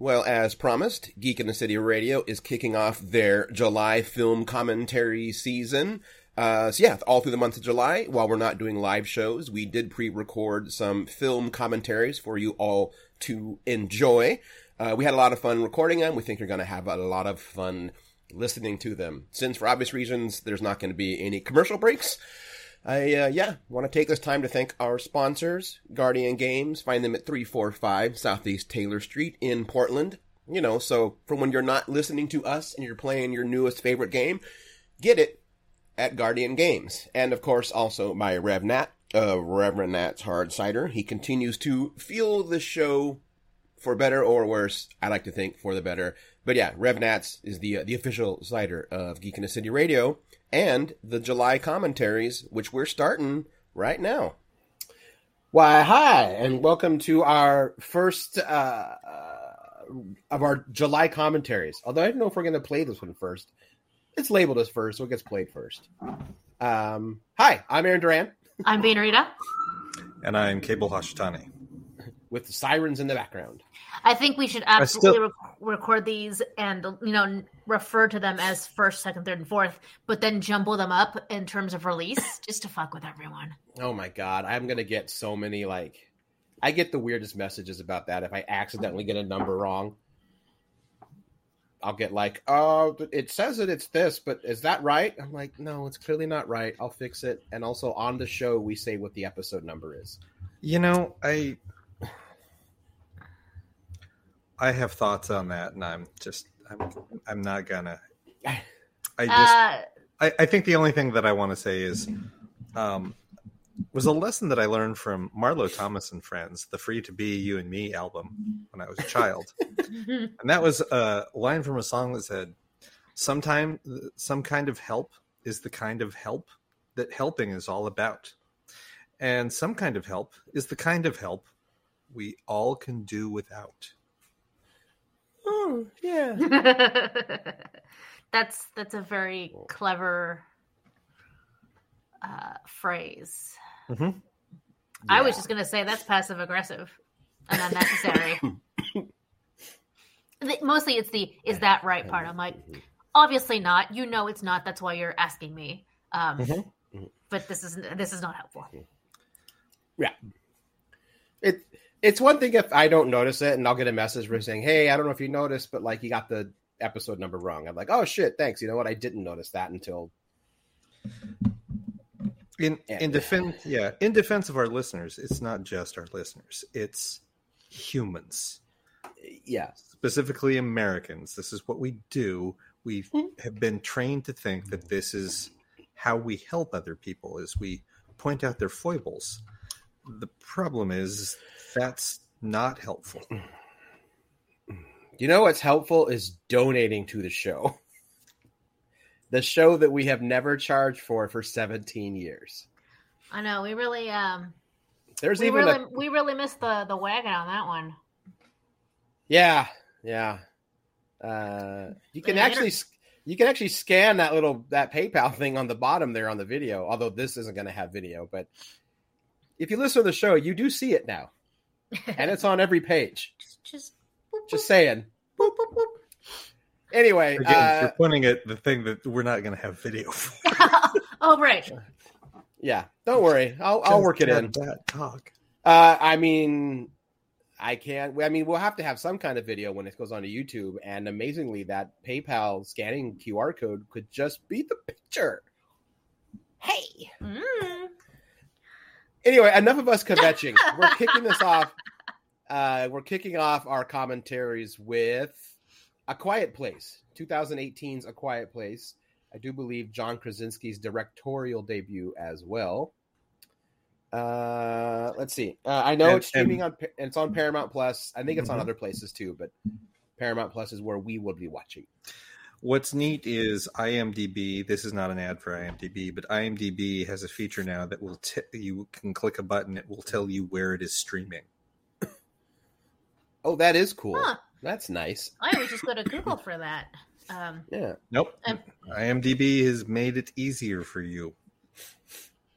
Well, as promised, Geek in the City Radio is kicking off their July film commentary season. Uh, so yeah, all through the month of July, while we're not doing live shows, we did pre-record some film commentaries for you all to enjoy. Uh, we had a lot of fun recording them. We think you're going to have a lot of fun listening to them. Since for obvious reasons, there's not going to be any commercial breaks. I, uh, yeah, want to take this time to thank our sponsors, Guardian Games. Find them at 345 Southeast Taylor Street in Portland. You know, so for when you're not listening to us and you're playing your newest favorite game, get it at Guardian Games. And of course, also by Rev Nat, uh, Reverend Nat's Hard Cider. He continues to fuel the show for better or worse. I like to think for the better. But yeah, Rev Nats is the, uh, the official cider of Geek in the City Radio and the July commentaries, which we're starting right now. Why, hi, and welcome to our first, uh, of our July commentaries. Although I don't know if we're going to play this one first it's labeled as first, so it gets played first. Um, hi, I'm Aaron Duran. I'm Bean Rita. And I'm Cable Hashitani. With the sirens in the background. I think we should absolutely still... rec- record these and you know refer to them as first, second, third, and fourth, but then jumble them up in terms of release just to fuck with everyone. Oh my god, I'm gonna get so many like I get the weirdest messages about that if I accidentally get a number wrong. I'll get like, oh, it says that it's this, but is that right? I'm like, no, it's clearly not right. I'll fix it. And also on the show, we say what the episode number is. You know, I I have thoughts on that, and I'm just I'm I'm not gonna. I just uh, I, I think the only thing that I want to say is, um, was a lesson that I learned from Marlo Thomas and Friends, the Free to Be You and Me album when I was a child. and that was a line from a song that said, Sometime some kind of help is the kind of help that helping is all about. And some kind of help is the kind of help we all can do without. Oh, yeah. that's that's a very clever uh, phrase. Mm-hmm. Yeah. I was just going to say that's passive aggressive and unnecessary. Mostly it's the is that right part. I'm like, obviously not. You know it's not. That's why you're asking me. Um, mm-hmm. mm-hmm. But this is this is not helpful. Yeah. It it's one thing if I don't notice it and I'll get a message for saying, "Hey, I don't know if you noticed, but like you got the episode number wrong." I'm like, "Oh shit, thanks." You know what? I didn't notice that until in in defense yeah in defense of our listeners it's not just our listeners it's humans yeah specifically americans this is what we do we hmm. have been trained to think that this is how we help other people is we point out their foibles the problem is that's not helpful you know what's helpful is donating to the show the show that we have never charged for for 17 years. I know we really um there's we even really, a... we really missed the the wagon on that one. Yeah, yeah. Uh you can actually you can actually scan that little that PayPal thing on the bottom there on the video, although this isn't going to have video, but if you listen to the show, you do see it now. and it's on every page. Just just, boop, boop. just saying. Boop, Anyway, Again, uh, you're pointing at the thing that we're not going to have video for. oh, right. Yeah, don't worry. I'll I'll work it in. That talk. Uh, I mean, I can't. I mean, we'll have to have some kind of video when it goes onto YouTube. And amazingly, that PayPal scanning QR code could just be the picture. Hey. Mm. Anyway, enough of us kvetching. we're kicking this off. Uh, we're kicking off our commentaries with a Quiet Place, 2018's A Quiet Place. I do believe John Krasinski's directorial debut as well. Uh, let's see. Uh, I know and, it's streaming and, on. It's on Paramount Plus. I think it's mm-hmm. on other places too, but Paramount Plus is where we will be watching. What's neat is IMDb. This is not an ad for IMDb, but IMDb has a feature now that will t- you can click a button. It will tell you where it is streaming. oh, that is cool. Huh. That's nice. I always just go to Google for that. Um, yeah. Nope. Um, IMDb has made it easier for you.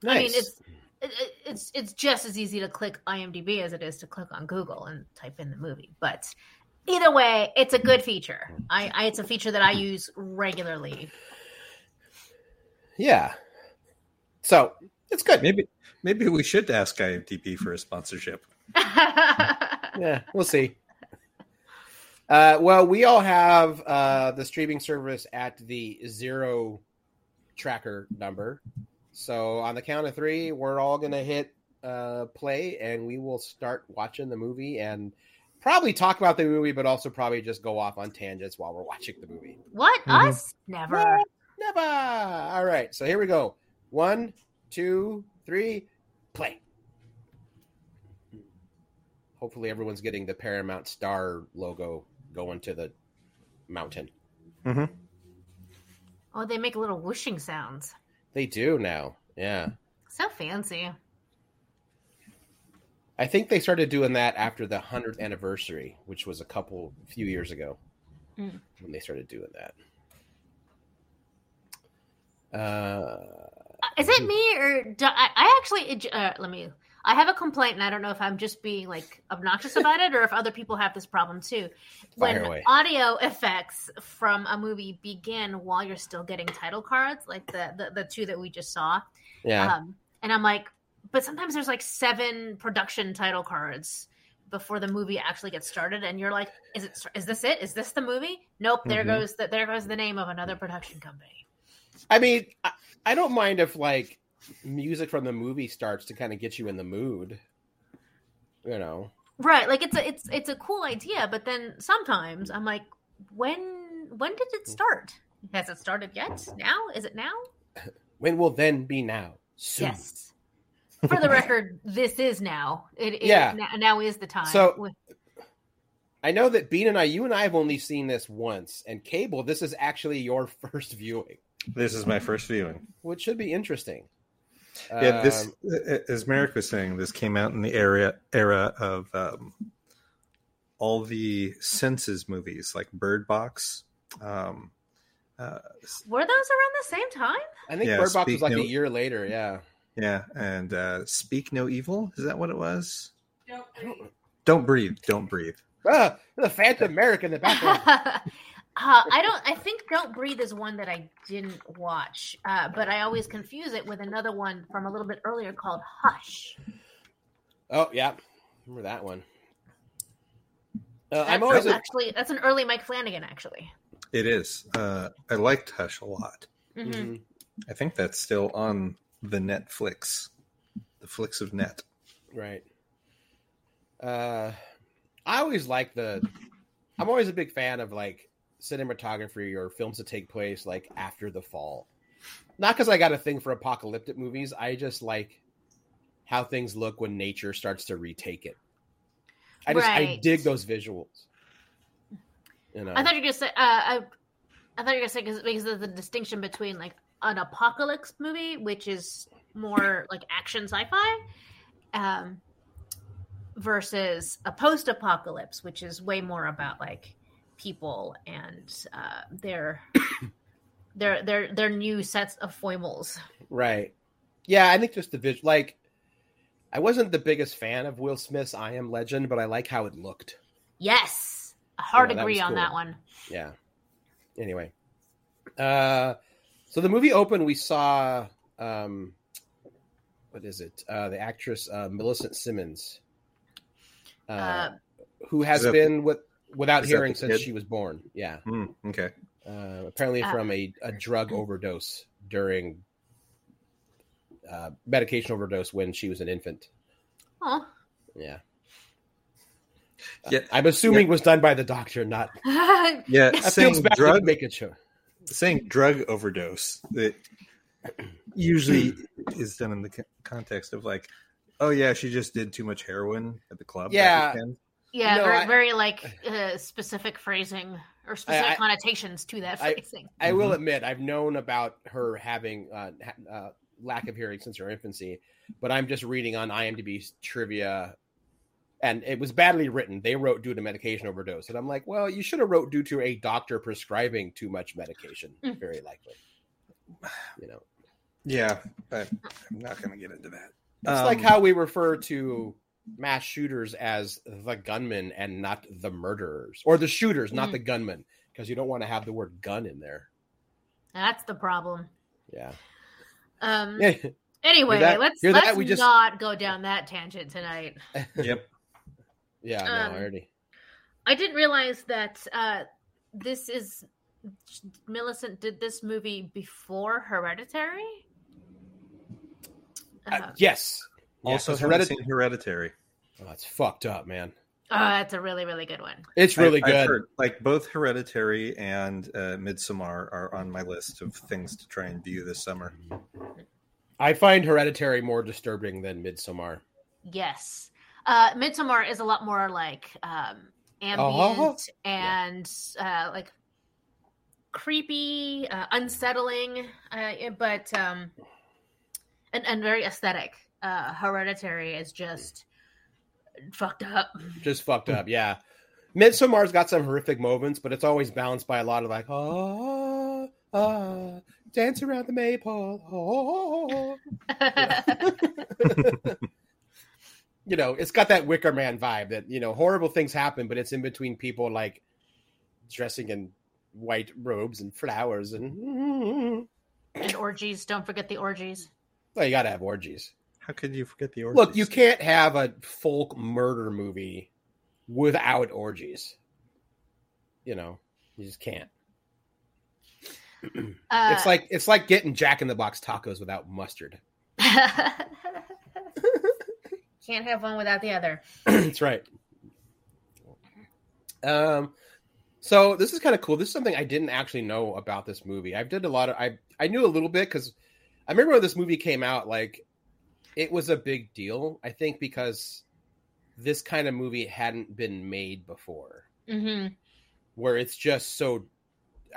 Nice. I mean, it's it, it's it's just as easy to click IMDb as it is to click on Google and type in the movie. But Either way, it's a good feature. I, I it's a feature that I use regularly. Yeah. So it's good. Maybe maybe we should ask IMDb for a sponsorship. yeah, we'll see. Uh, well, we all have uh, the streaming service at the zero tracker number. So on the count of three, we're all going to hit uh, play and we will start watching the movie and probably talk about the movie, but also probably just go off on tangents while we're watching the movie. What? Mm-hmm. Us? Never. What? Never. All right. So here we go. One, two, three, play. Hopefully, everyone's getting the Paramount Star logo going to the mountain. Mm-hmm. Oh, they make little whooshing sounds. They do now. Yeah. So fancy. I think they started doing that after the 100th anniversary, which was a couple few years ago mm. when they started doing that. Uh, is it me or do, I, I, actually uh, let me I have a complaint and I don't know if I'm just being like obnoxious about it or if other people have this problem too. When audio effects from a movie begin while you're still getting title cards, like the the, the two that we just saw. Yeah. Um, and I'm like, but sometimes there's like seven production title cards before the movie actually gets started and you're like is it is this it is this the movie nope there mm-hmm. goes the, there goes the name of another production company i mean I, I don't mind if like music from the movie starts to kind of get you in the mood. You know. Right. Like it's a it's it's a cool idea, but then sometimes I'm like, when when did it start? Has it started yet? Now? Is it now? When will then be now? Soon. Yes. For the record, this is now. It, it yeah. Now is the time. So I know that Bean and I, you and I have only seen this once, and Cable, this is actually your first viewing. This is my first viewing, which should be interesting. Yeah, this, um, as Merrick was saying, this came out in the era era of um, all the senses movies, like Bird Box. Um, uh, Were those around the same time? I think yeah, Bird Box was like no, a year later. Yeah, yeah, and uh, Speak No Evil is that what it was? Don't breathe. Don't breathe. Don't breathe. Ah, the Phantom Merrick in the background. Uh, I don't. I think "Don't Breathe" is one that I didn't watch, uh, but I always confuse it with another one from a little bit earlier called "Hush." Oh yeah, remember that one. Uh, I'm always actually a... that's an early Mike Flanagan. Actually, it is. Uh, I liked Hush a lot. Mm-hmm. mm-hmm. I think that's still on the Netflix, the flicks of net. Right. Uh, I always like the. I'm always a big fan of like cinematography or films that take place like after the fall. Not because I got a thing for apocalyptic movies. I just like how things look when nature starts to retake it. I just right. I dig those visuals. You know, I thought you were gonna say. Uh, I, I thought you were gonna say because because of the distinction between like an apocalypse movie, which is more like action sci-fi, um, versus a post-apocalypse, which is way more about like people and uh, their their their their new sets of foibles. Right. Yeah, I think just the visual. Like, I wasn't the biggest fan of Will Smith's "I Am Legend," but I like how it looked. Yes, hard agree that on cool. that one. Yeah. Anyway, uh, so the movie opened. We saw um, what is it? Uh, the actress uh, Millicent Simmonds, uh, uh who has been with without hearing since kid? she was born. Yeah. Mm, okay. Uh, apparently uh, from a, a drug overdose during uh, medication overdose when she was an infant. Oh. Yeah. Yeah, I'm assuming yeah. was done by the doctor, not. yeah, saying drug, make it sure. Saying drug overdose, that usually is done in the context of like, oh yeah, she just did too much heroin at the club. Yeah, yeah, no, very, I, very, like uh, specific phrasing or specific I, connotations to that phrasing. I, I will mm-hmm. admit, I've known about her having uh, uh, lack of hearing since her infancy, but I'm just reading on IMDb's trivia, and it was badly written. They wrote due to medication overdose, and I'm like, well, you should have wrote due to a doctor prescribing too much medication. Mm. Very likely, you know. Yeah, but I'm not going to get into that. It's um, like how we refer to mass shooters as the gunmen and not the murderers, or the shooters, not Mhm. the gunmen, because you don't want to have the word gun in there. That's the problem. Yeah. Um. Yeah. Anyway, that? let's let's We just- not go down that tangent tonight. Yep. Yeah. No, Um, I already. I didn't realize that uh, this is Millicent did this movie before Hereditary. Uh, Uh, yes. Yeah, Also, 'cause seen Hereditary. Oh, that's fucked up, man. oh, that's a really really good one. It's really I- good. heard, like both Hereditary and uh, Midsommar are on my list of things to try and view this summer. I find Hereditary more disturbing than Midsommar. Yes, uh, Midsommar is a lot more like um, ambient Uh-huh. and uh, like creepy, uh, unsettling, uh, but um, and and very aesthetic. Uh, Hereditary is just fucked up. Just fucked up. Yeah. Midsommar's got some horrific moments, but it's always balanced by a lot of like, oh, ah, dance around the maypole. Oh. you know, it's got that Wicker Man vibe that, you know, horrible things happen, but it's in between people like dressing in white robes and flowers and and orgies. Don't forget the orgies. well, you gotta have orgies. How could you forget the orgies? Look, you can't have a folk murder movie without orgies. You know, you just can't. Uh, it's like it's like getting Jack in the Box tacos without mustard. can't have one without the other. That's right. Um, so this is kind of cool. This is something I didn't actually know about this movie. I did a lot of I I knew a little bit because I remember when this movie came out. Like, it was a big deal. I think because this kind of movie hadn't been made before, hmm where it's just so.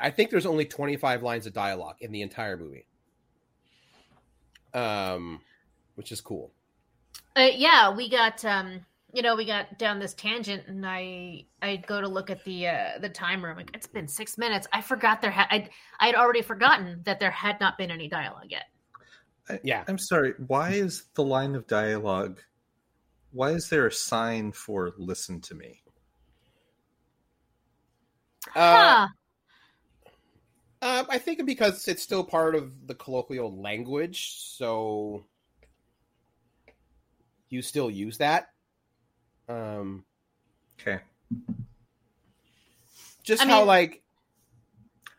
I think there's only 25 lines of dialogue in the entire movie. Um, which is cool. Uh, yeah, we got um, you know, we got down this tangent, and I I go to look at the uh, the timer. like, it's been six minutes. I forgot there had I I had already forgotten that there had not been any dialogue yet. Yeah. I'm sorry. Why is the line of dialogue? Why is there a sign for "listen to me"? Uh, huh. Um, I think because it's still part of the colloquial language, so you still use that. Um, Okay. just I how mean- like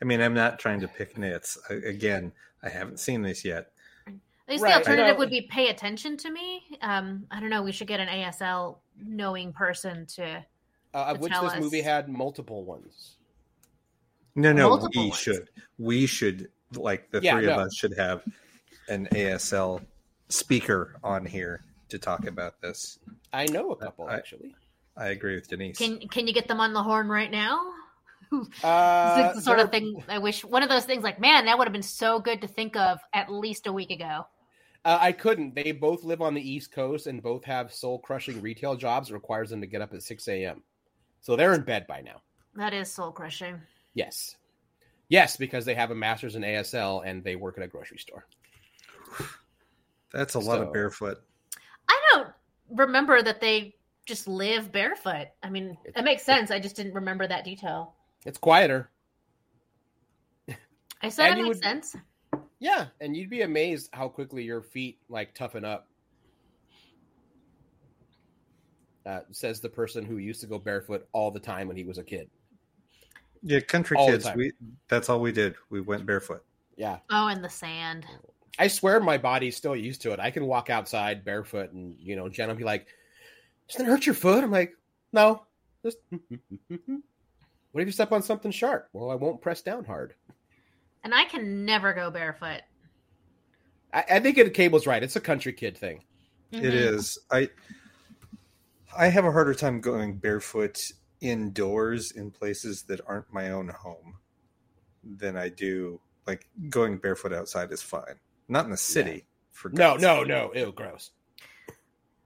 I mean, I'm not trying to pick nits. I, again, I haven't seen this yet. At least Right, the alternative would be pay attention to me. Um, I don't know. We should get an ASL knowing person to. uh, of To which tell this movie had multiple ones. No, no, Multiple we ones. should. We should, like the Yeah, three of us, should have an ASL speaker on here to talk about this. I know a couple I- actually. I agree with Denise. Can Can you get them on the horn right now? Uh, it's the sort of thing I wish. One of those things, like man, that would have been so good to think of at least a week ago. Uh, I couldn't. They both live on the East Coast and both have soul crushing retail jobs. It requires them to get up at six a.m. So they're in bed by now. That is soul crushing. Yes, yes, because they have a master's in ASL and they work at a grocery store. That's a lot So- of barefoot. I don't remember that they just live barefoot. I mean, it makes sense. I just didn't remember that detail. It's quieter. I said And it makes would- sense. Yeah, and you'd be amazed how quickly your feet like toughen up. Uh, says the person who used to go barefoot all the time when he was a kid. Yeah, country All kids. We that's all we did. We went barefoot. Yeah, Oh, in the sand. I swear my body's still used to it. I can walk outside barefoot, and you know, Jen will be like, "Doesn't it hurt your foot?" I'm like, "No, just." what if you step on something sharp? Well, I won't press down hard. And I can never go barefoot. I, I think it, Cable's right. It's a country kid thing. It Mhm. is. I I have a harder time going barefoot indoors in places that aren't my own home than I do like going barefoot outside is fine. Not in the city. For No, God's no, sake. no. Ew, gross.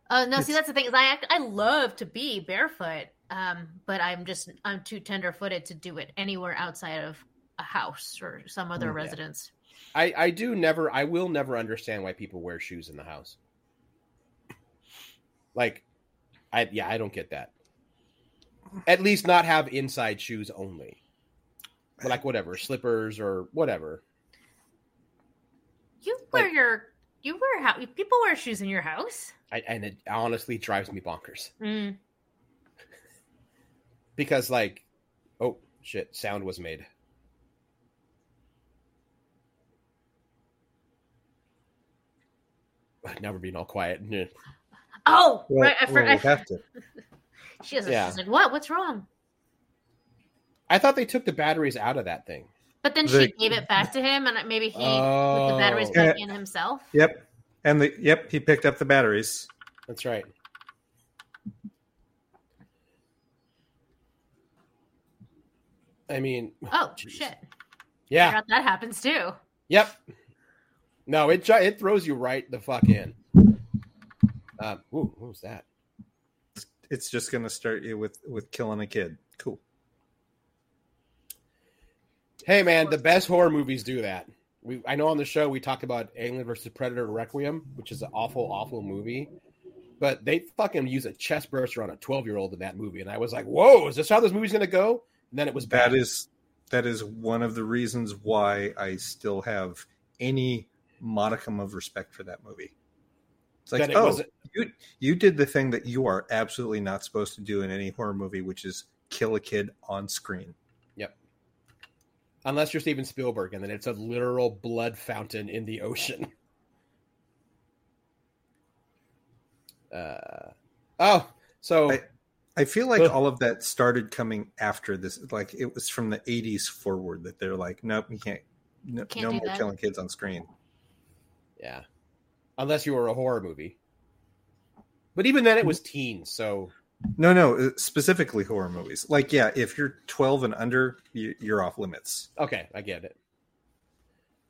Oh no! See, that's the thing is, I I love to be barefoot, um, but I'm just I'm too tender footed to do it anywhere outside of a house or some other Mm, yeah. residence. I, I do never I will never understand why people wear shoes in the house. Like I yeah, I don't get that. At least not have inside shoes only. Like whatever, slippers or whatever. You wear like, your you wear how people wear shoes in your house. I, and it honestly drives me bonkers. Mm. because like, oh shit, sound was made. Now we're being all quiet. Oh, well, right. I forgot. Well, have to. she has. Yeah. She's like, "What? What's wrong?" I thought they took the batteries out of that thing. But then she gave it back to him, and maybe he oh. put the batteries back in himself. Yep, and the yep, he picked up the batteries. That's right. I mean, oh geez. shit! Yeah, that happens too. Yep. No, it it throws you right the fuck in. Um, ooh, what was that? It's just gonna start you with with killing a kid. Cool. Hey man, the best horror movies do that. We I know on the show we talked about Alien versus Predator Requiem, which is an awful, awful movie. But they fucking use a chest burster on a twelve year old in that movie, and I was like, "Whoa, is this how this movie's gonna go?" And then it was bad. That is that is one of the reasons why I still have any modicum of respect for that movie. It's like, it oh, you you did the thing that you are absolutely not supposed to do in any horror movie, which is kill a kid on screen. Yep. Unless you're Steven Spielberg, and then it's a literal blood fountain in the ocean. Uh, oh, so I, I feel like uh, all of that started coming after this. Like it was from the '80s forward that they're like, nope, you can't, no, can't no more that. killing kids on screen. Yeah, unless you were a horror movie. But even then, it was teens. So no, no, uh, specifically horror movies. Like, yeah, if you're 12 and under, you're off limits. Okay, I get it.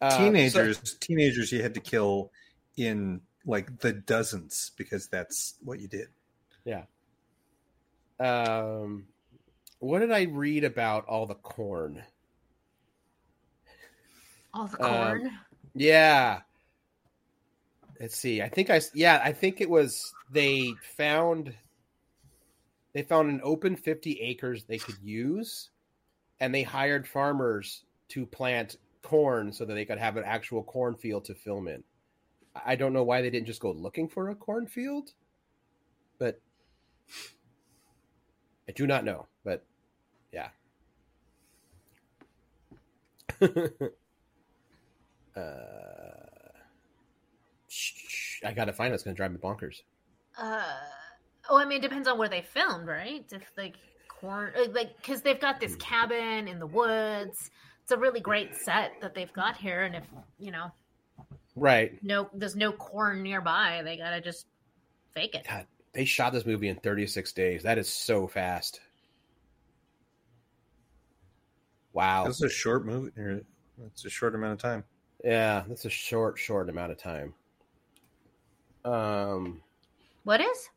Uh, teenagers, so, teenagers, you had to kill in like the dozens because that's what you did. Yeah. Um, what did I read about all the corn? All the corn. Um, yeah. Let's see. I think I yeah, I think it was they found they found an open 50 acres they could use and they hired farmers to plant corn so that they could have an actual cornfield to film in. I don't know why they didn't just go looking for a cornfield, but I do not know. But yeah. uh, I gotta find it. It's gonna drive me bonkers. Uh, oh, I mean, it depends on where they filmed, right? If like corn, uh, like because they've got this cabin in the woods. It's a really great set that they've got here, and if you know, right, no, there's no corn nearby. They gotta just fake it. God, they shot this movie in 36 days. That is so fast. Wow, that's a short movie. It's a short amount of time. Yeah, that's a short, short amount of time. Um, what is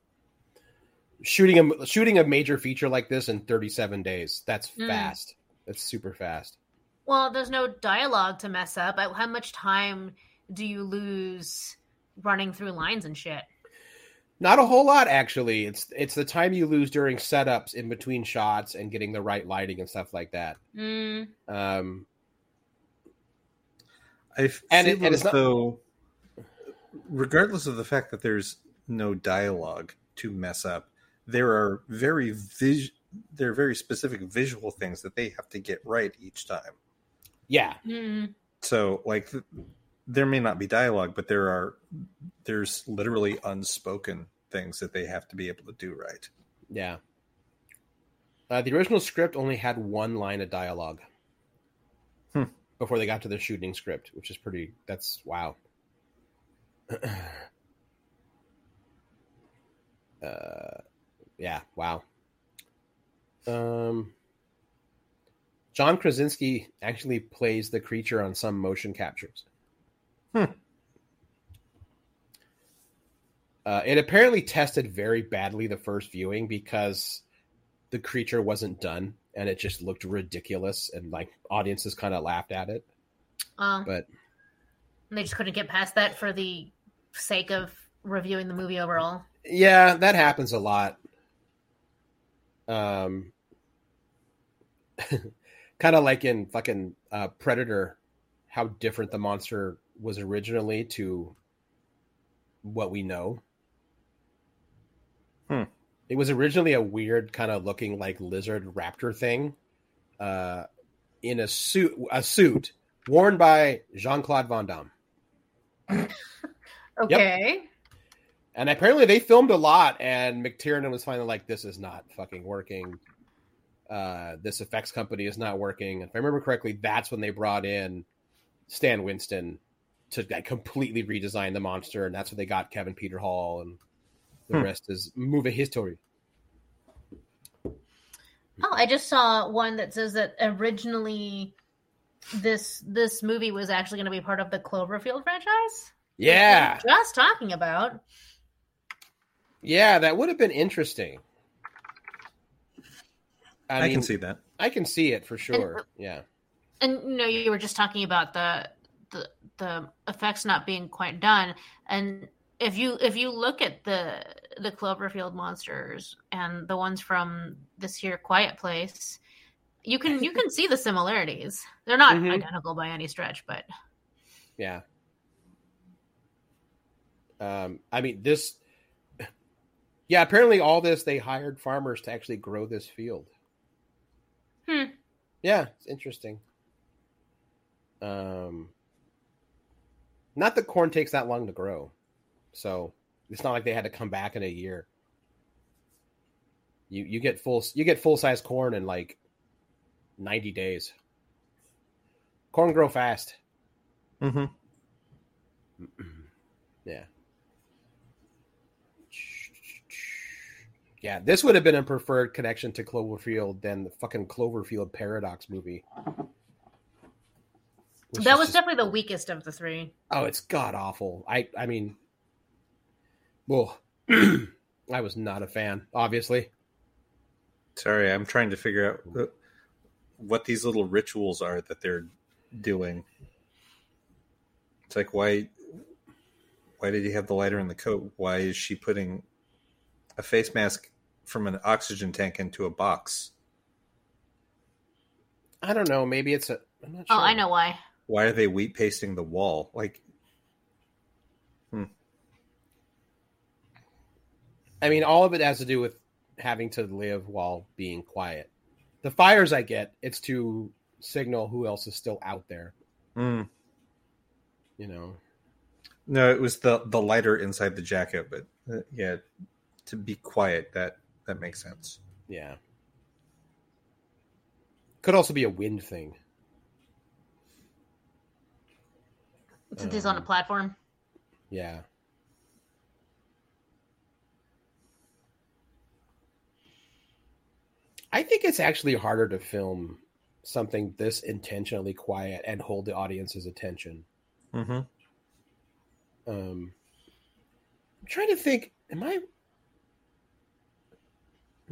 shooting a shooting a major feature like this in 37 days? That's mm. fast. That's super fast. Well, there's no dialogue to mess up. How much time do you lose running through lines and shit? Not a whole lot, actually. It's it's the time you lose during setups in between shots and getting the right lighting and stuff like that. Mm. Um, I feel and, it, and as though regardless of the fact that there's no dialogue to mess up, there are very vis- there are very specific visual things that they have to get right each time. Yeah. Mm. So like th- there may not be dialogue, but there are there's literally unspoken things that they have to be able to do right. Yeah. Uh, the original script only had one line of dialogue hmm. before they got to the shooting script, which is pretty. That's wow. uh, yeah, wow. Um, John Krasinski actually plays the creature on some motion captures. Hmm. Uh, it apparently tested very badly the first viewing because the creature wasn't done and it just looked ridiculous and like audiences kind of laughed at it. Uh, but they just couldn't get past that for the sake of reviewing the movie overall. Yeah, that happens a lot. Um, kind of like in fucking uh, Predator, how different the monster was originally to what we know. Hmm. It was originally a weird kind of looking like lizard raptor thing, uh, in a suit, a suit worn by Jean Claude Van Damme. okay. Yep. And apparently they filmed a lot, and McTiernan was finally like, "This is not fucking working. Uh, this effects company is not working." If I remember correctly, that's when they brought in Stan Winston to like, completely redesign the monster, and that's when they got Kevin Peter Hall, and the hmm. rest is movie history. Oh, I just saw one that says that originally this this movie was actually going to be part of the Cloverfield franchise. Yeah, just talking about. Yeah, that would have been interesting. I, I mean, can see that. I can see it for sure. And, yeah. And you know, you were just talking about the the the effects not being quite done, and if you if you look at the the Cloverfield monsters and the ones from this here Quiet Place, you can you can see the similarities. They're not mm-hmm. identical by any stretch, but yeah. Um, I mean this yeah, apparently all this they hired farmers to actually grow this field. Hmm. Yeah, it's interesting. Um, not that corn takes that long to grow, so it's not like they had to come back in a year. You you get full you get full size corn in like ninety days. Corn grow fast. Mm-hmm. yeah. Yeah, this would have been a preferred connection to Cloverfield than the fucking Cloverfield Paradox movie. That was just, definitely the weakest of the three. Oh, it's god awful. I I mean, well, I was not a fan, obviously. Sorry, I'm trying to figure out what these little rituals are that they're doing. It's like why why did he have the lighter in the coat? Why is she putting a face mask from an oxygen tank into a box? I don't know. Maybe it's a. Sure. Oh, I know why. Why are they wheat pasting the wall? Like, hmm. I mean, all of it has to do with having to live while being quiet. The fires I get, it's to signal who else is still out there. Hmm. You know. No, it was the the lighter inside the jacket, but uh, yeah, to be quiet. That that makes sense. Yeah. Could also be a wind thing. Since um, he's on a um, platform. Yeah. I think it's actually harder to film something this intentionally quiet and hold the audience's attention. Mm-hmm. Um, I'm trying to think. Am I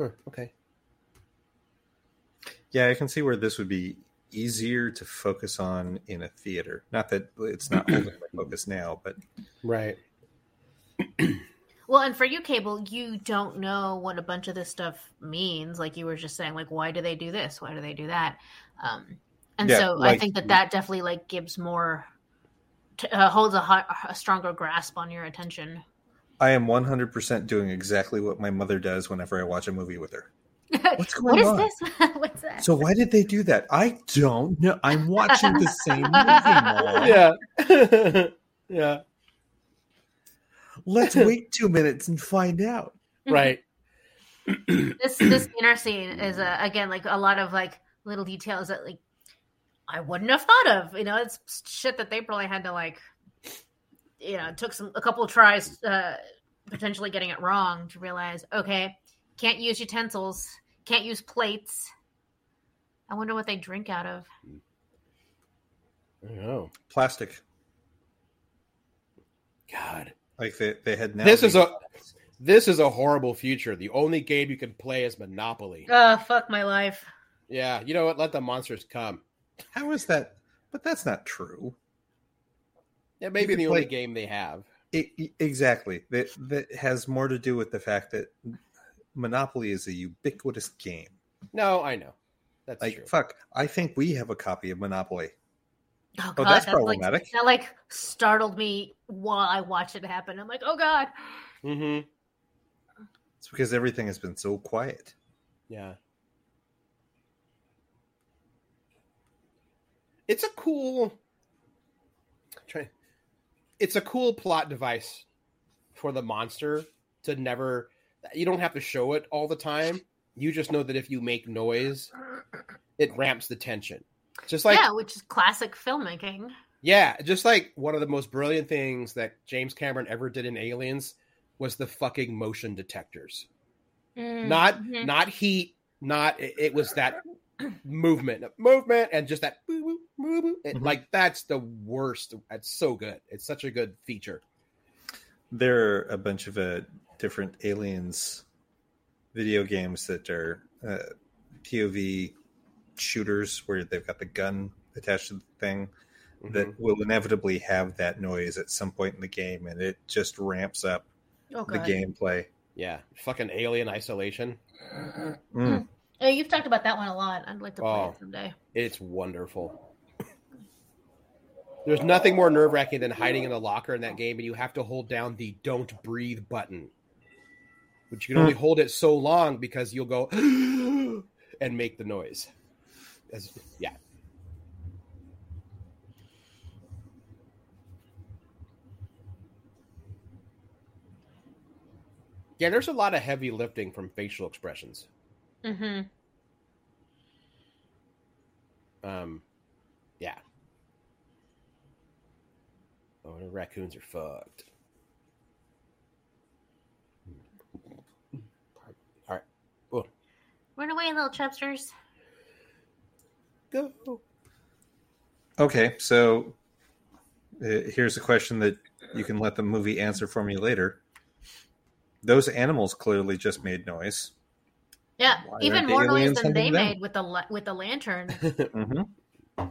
Huh, okay. Yeah, I can see where this would be easier to focus on in a theater. Not that it's not holding my focus now, but right. well, and for you, Cable, you don't know what a bunch of this stuff means. Like you were just saying, like why do they do this? Why do they do that? Um, and yeah, so like, I think that that definitely like gives more, to, uh, holds a, hot, a stronger grasp on your attention. I am 100% doing exactly what my mother does whenever I watch a movie with her. What's going what on? This? What's that? So why did they do that? I don't know. I'm watching the same movie. Yeah. yeah. Let's wait two minutes and find out. Right. this this inner scene is uh, again like a lot of like little details that like I wouldn't have thought of. You know, it's shit that they probably had to like you know took some a couple of tries uh, potentially getting it wrong to realize okay can't use utensils can't use plates. I wonder what they drink out of. I know. Plastic. God. Like they, they had now this is a this is a horrible future. The only game you can play is monopoly. Oh fuck my life. Yeah you know what? Let the monsters come. How is that? But that's not true yeah, maybe the play, only game they have. It, exactly. That that has more to do with the fact that Monopoly is a ubiquitous game. No, I know. That's like true. fuck. I think we have a copy of Monopoly. Oh, oh God, oh that's problematic. Like, that like startled me while I watched it happen. I'm like, oh God. Mm-hmm. It's because everything has been so quiet. Yeah. It's a cool try it's a cool plot device for the monster to never you don't have to show it all the time. You just know that if you make noise, it ramps the tension. Just like Yeah, which is classic filmmaking. Yeah, just like one of the most brilliant things that James Cameron ever did in Aliens was the fucking motion detectors. Mm, not mm-hmm. not heat, not it, it, was that movement, movement, and just that boo, boo, boo, it, mm-hmm. like that's the worst. It's so good. It's such a good feature. There are a bunch of uh, different aliens video games that are uh, POV shooters where they've got the gun attached to the thing mm-hmm. that will inevitably have that noise at some point in the game, and it just ramps up oh, the gameplay. Yeah, fucking Alien Isolation. Mm. Yeah, you've talked about that one a lot. I'd like to play oh, it someday. It's wonderful. There's nothing more nerve wracking than hiding in a locker in that game, and you have to hold down the "Don't breathe" button, which you can only hmm. hold it so long because you'll go and make the noise. As, yeah. Yeah, there's a lot of heavy lifting from facial expressions. Mm-hmm. Um, yeah. Oh, the raccoons are fucked. All right. Run away, little chubsters. Go. Okay, so uh, here's a question that you can let the movie answer for me later those animals clearly just made noise. Yeah, Why even more noise than they made with the with the lantern. mm-hmm.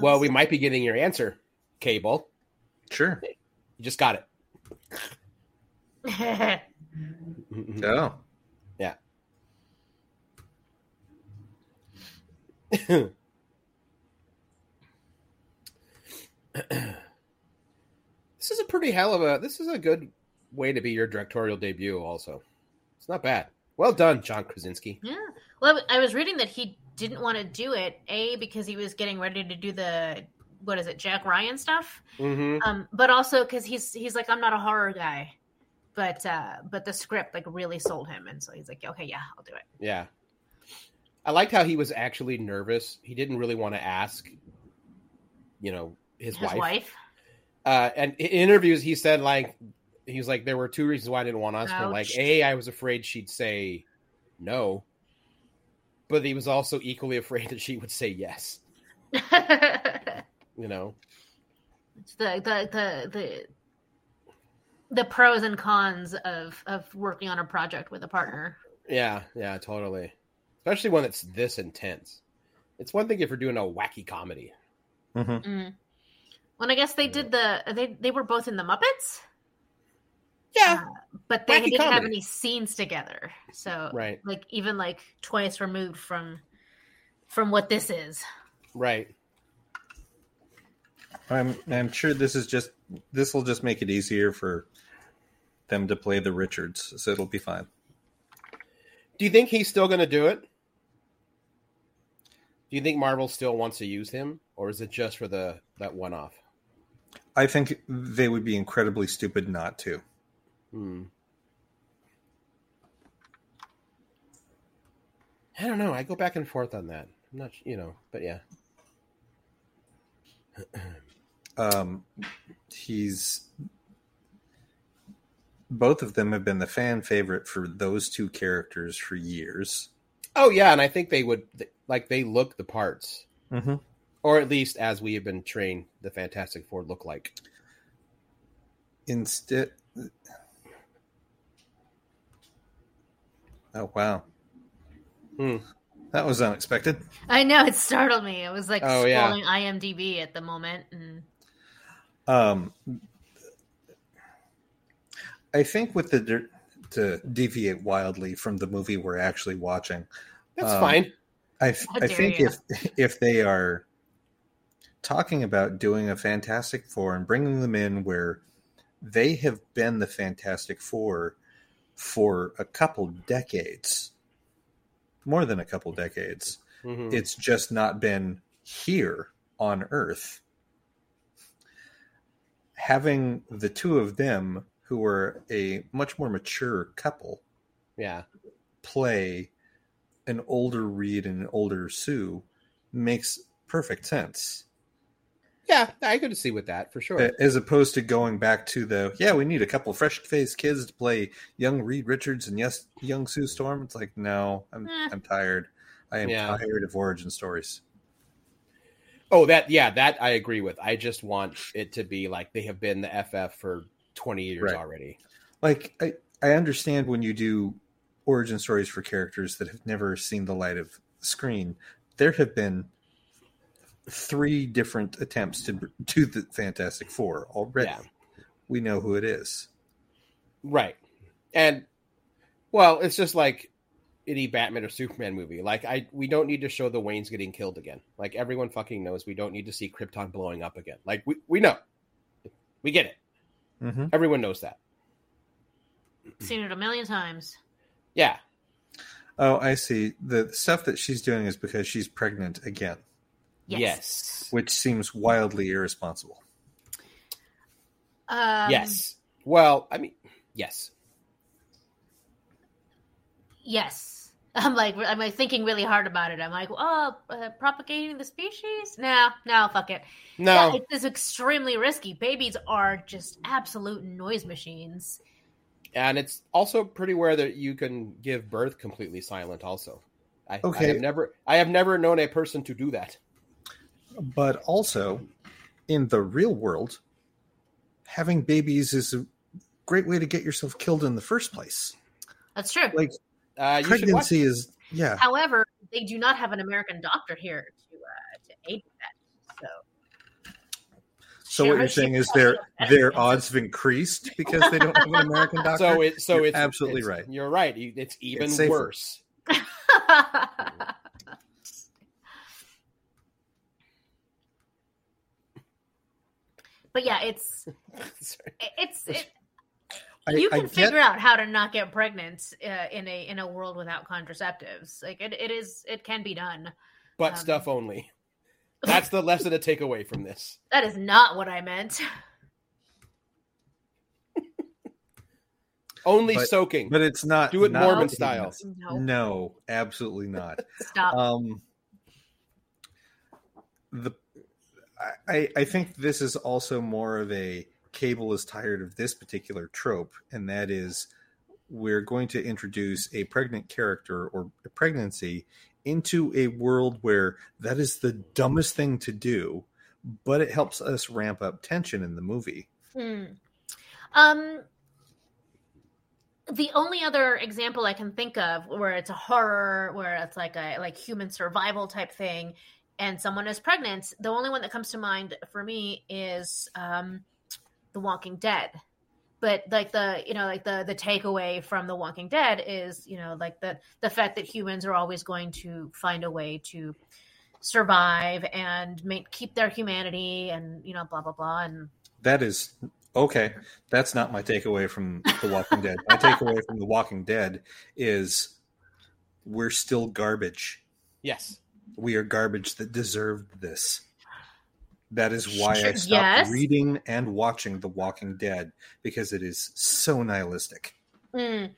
Well, we might be getting your answer, Cable. Sure, you just got it. oh, yeah. this is a pretty hell of a. This is a good way to be your directorial debut. Also, it's not bad. Well done, John Krasinski. Yeah. Well, I was reading that he didn't want to do it. A because he was getting ready to do the what is it, Jack Ryan stuff. Mm-hmm. Um, but also because he's he's like I'm not a horror guy, but uh, but the script like really sold him, and so he's like, okay, yeah, I'll do it. Yeah. I liked how he was actually nervous. He didn't really want to ask, you know, his, his wife. wife. Uh, and in interviews, he said like he's like there were two reasons why I didn't want Oscar. Ouch. Like a, I was afraid she'd say no, but he was also equally afraid that she would say yes. you know, it's the the the the the pros and cons of of working on a project with a partner. Yeah, yeah, totally. Especially when it's this intense. It's one thing if you're doing a wacky comedy. Mm-hmm. Mm. When I guess they did the they they were both in the Muppets. Yeah. Uh, but they Wacky didn't comedy. have any scenes together. So right. like even like twice removed from from what this is. Right. I'm I'm sure this is just this will just make it easier for them to play the Richards, so it'll be fine. Do you think he's still going to do it? Do you think Marvel still wants to use him, or is it just for the that one off? I think they would be incredibly stupid not to. Hmm. I don't know. I go back and forth on that. I'm not, you know, but yeah. um, he's both of them have been the fan favorite for those two characters for years. Oh yeah, and I think they would like they look the parts, mm-hmm. or at least as we have been trained, the Fantastic Four look like. Instead, Oh wow. Hmm. That was unexpected. I know it startled me. It was like oh, scrolling yeah. IMDb at the moment, and um, I think with the to deviate wildly from the movie we're actually watching. That's um, fine. I, I think you. if if they are talking about doing a Fantastic Four and bringing them in where they have been the Fantastic Four for a couple decades, more than a couple decades. Mm-hmm. It's just not been here on Earth. Having the two of them, who were a much more mature couple, yeah, play an older Reed and an older Sue makes perfect sense. Yeah, I could see with that for sure. As opposed to going back to the yeah, we need a couple fresh faced kids to play young Reed Richards and yes, young Sue Storm. It's like no, I'm eh. I'm tired. I am yeah. tired of origin stories. Oh, that yeah, that I agree with. I just want it to be like they have been the FF for twenty years right. already. Like I, I understand when you do origin stories for characters that have never seen the light of the screen. There have been three different attempts to do the Fantastic Four already. Yeah. We know who it is. Right. And well, it's just like any Batman or Superman movie. Like I we don't need to show the Waynes getting killed again. Like everyone fucking knows we don't need to see Krypton blowing up again. Like we, we know. We get it. Mm-hmm. Everyone knows that. Seen it a million times. Yeah. Oh, I see. The stuff that she's doing is because she's pregnant again. Yes. yes. Which seems wildly irresponsible. Um, yes. Well, I mean, yes. Yes. I'm like, I'm like thinking really hard about it. I'm like, oh, uh, propagating the species? No, no, fuck it. No, yeah, it is extremely risky. Babies are just absolute noise machines, and it's also pretty rare that you can give birth completely silent. Also, I, okay. I have never, I have never known a person to do that but also in the real world, having babies is a great way to get yourself killed in the first place. That's true. Like uh, pregnancy is yeah. However, they do not have an American doctor here to uh, to aid with that. So. So what you're saying is their their odds have increased because they don't have an American doctor. So it so you're it's absolutely it's, right. You're right. It's even it's worse. But yeah, it's it's it, you can I figure get... out how to not get pregnant uh, in a in a world without contraceptives. Like it, it is it can be done. But um, stuff only. That's the lesson to take away from this. That is not what I meant. only but, soaking. But it's not do it not Mormon style. No. no, absolutely not. Stop. Um the I, I think this is also more of a cable is tired of this particular trope, and that is we're going to introduce a pregnant character or a pregnancy into a world where that is the dumbest thing to do, but it helps us ramp up tension in the movie. Hmm. Um, the only other example I can think of where it's a horror, where it's like a like human survival type thing, and someone is pregnant, the only one that comes to mind for me is um, The Walking Dead. But like the you know like the the takeaway from The Walking Dead is you know like the the fact that humans are always going to find a way to survive and make keep their humanity and you know blah blah blah and that is okay. That's not my takeaway from The Walking Dead. My takeaway from The Walking Dead is we're still garbage. Yes we are garbage that deserved this. That is why I stopped yes. reading and watching The Walking Dead because it is so nihilistic. Mm.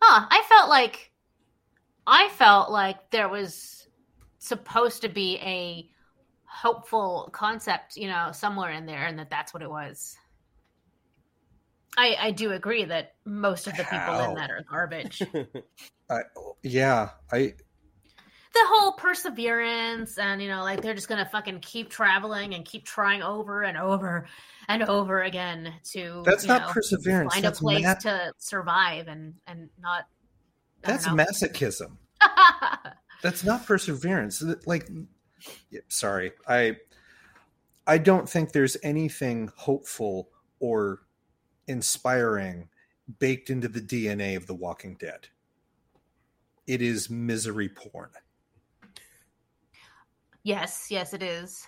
Huh, I felt like I felt like there was supposed to be a hopeful concept, you know, somewhere in there, and that that's what it was. I I do agree that most of the people How? in that are garbage. I, yeah, I the whole perseverance and you know like they're just gonna fucking keep traveling and keep trying over and over and over again to that's not know, perseverance find that's a place ma- to survive and and not that's masochism that's not perseverance like sorry i i don't think there's anything hopeful or inspiring baked into the DNA of The Walking Dead. It is misery porn. Yes, yes, it is.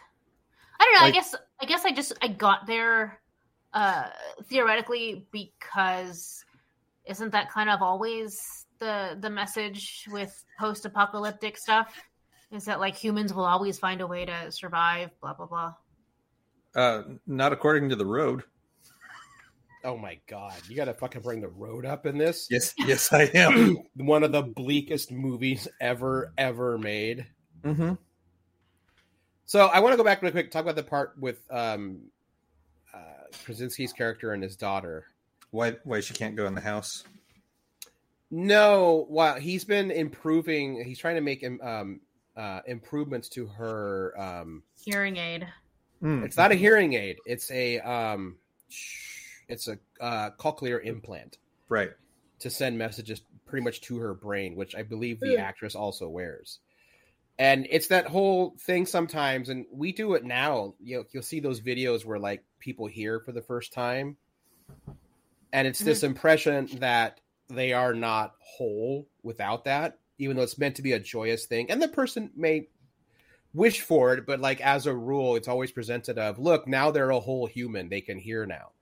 I don't know. Like, I guess I guess I just I got there uh theoretically because isn't that kind of always the the message with post apocalyptic stuff? Is that like humans will always find a way to survive? Blah blah blah. Uh, not according to the road. Oh my god, you got to fucking bring the road up in this. Yes, yes, I am. One of the bleakest movies ever, ever made. Mm-hmm. So I want to go back real quick, talk about the part with um, uh, Krasinski's character and his daughter. Why? Why she can't go in the house? No, well, he's been improving. He's trying to make um, uh, improvements to her um, hearing aid. Mm. It's not a hearing aid. It's a um, it's a uh, cochlear implant, right? To send messages pretty much to her brain, which I believe the actress also wears. And it's that whole thing sometimes, and we do it now. You know, you'll see those videos where like people hear for the first time, and it's this mm-hmm. impression that they are not whole without that, even though it's meant to be a joyous thing. And the person may wish for it, but like as a rule, it's always presented of look, now they're a whole human. They can hear now.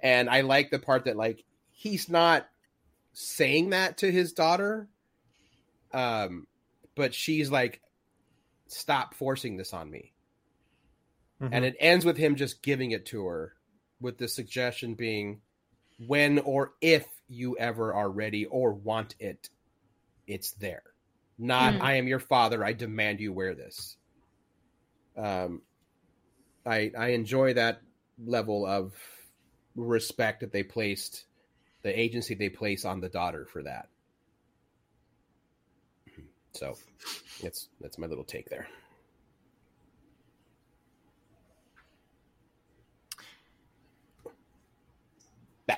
And I like the part that like he's not saying that to his daughter. Um, but she's like, stop forcing this on me. Mm-hmm. And it ends with him just giving it to her with the suggestion being when or if you ever are ready or want it, it's there. Not, mm. I am your father. I demand you wear this. Um, I I enjoy that level of respect that they placed, the agency they place on the daughter for that. So, that's that's my little take there.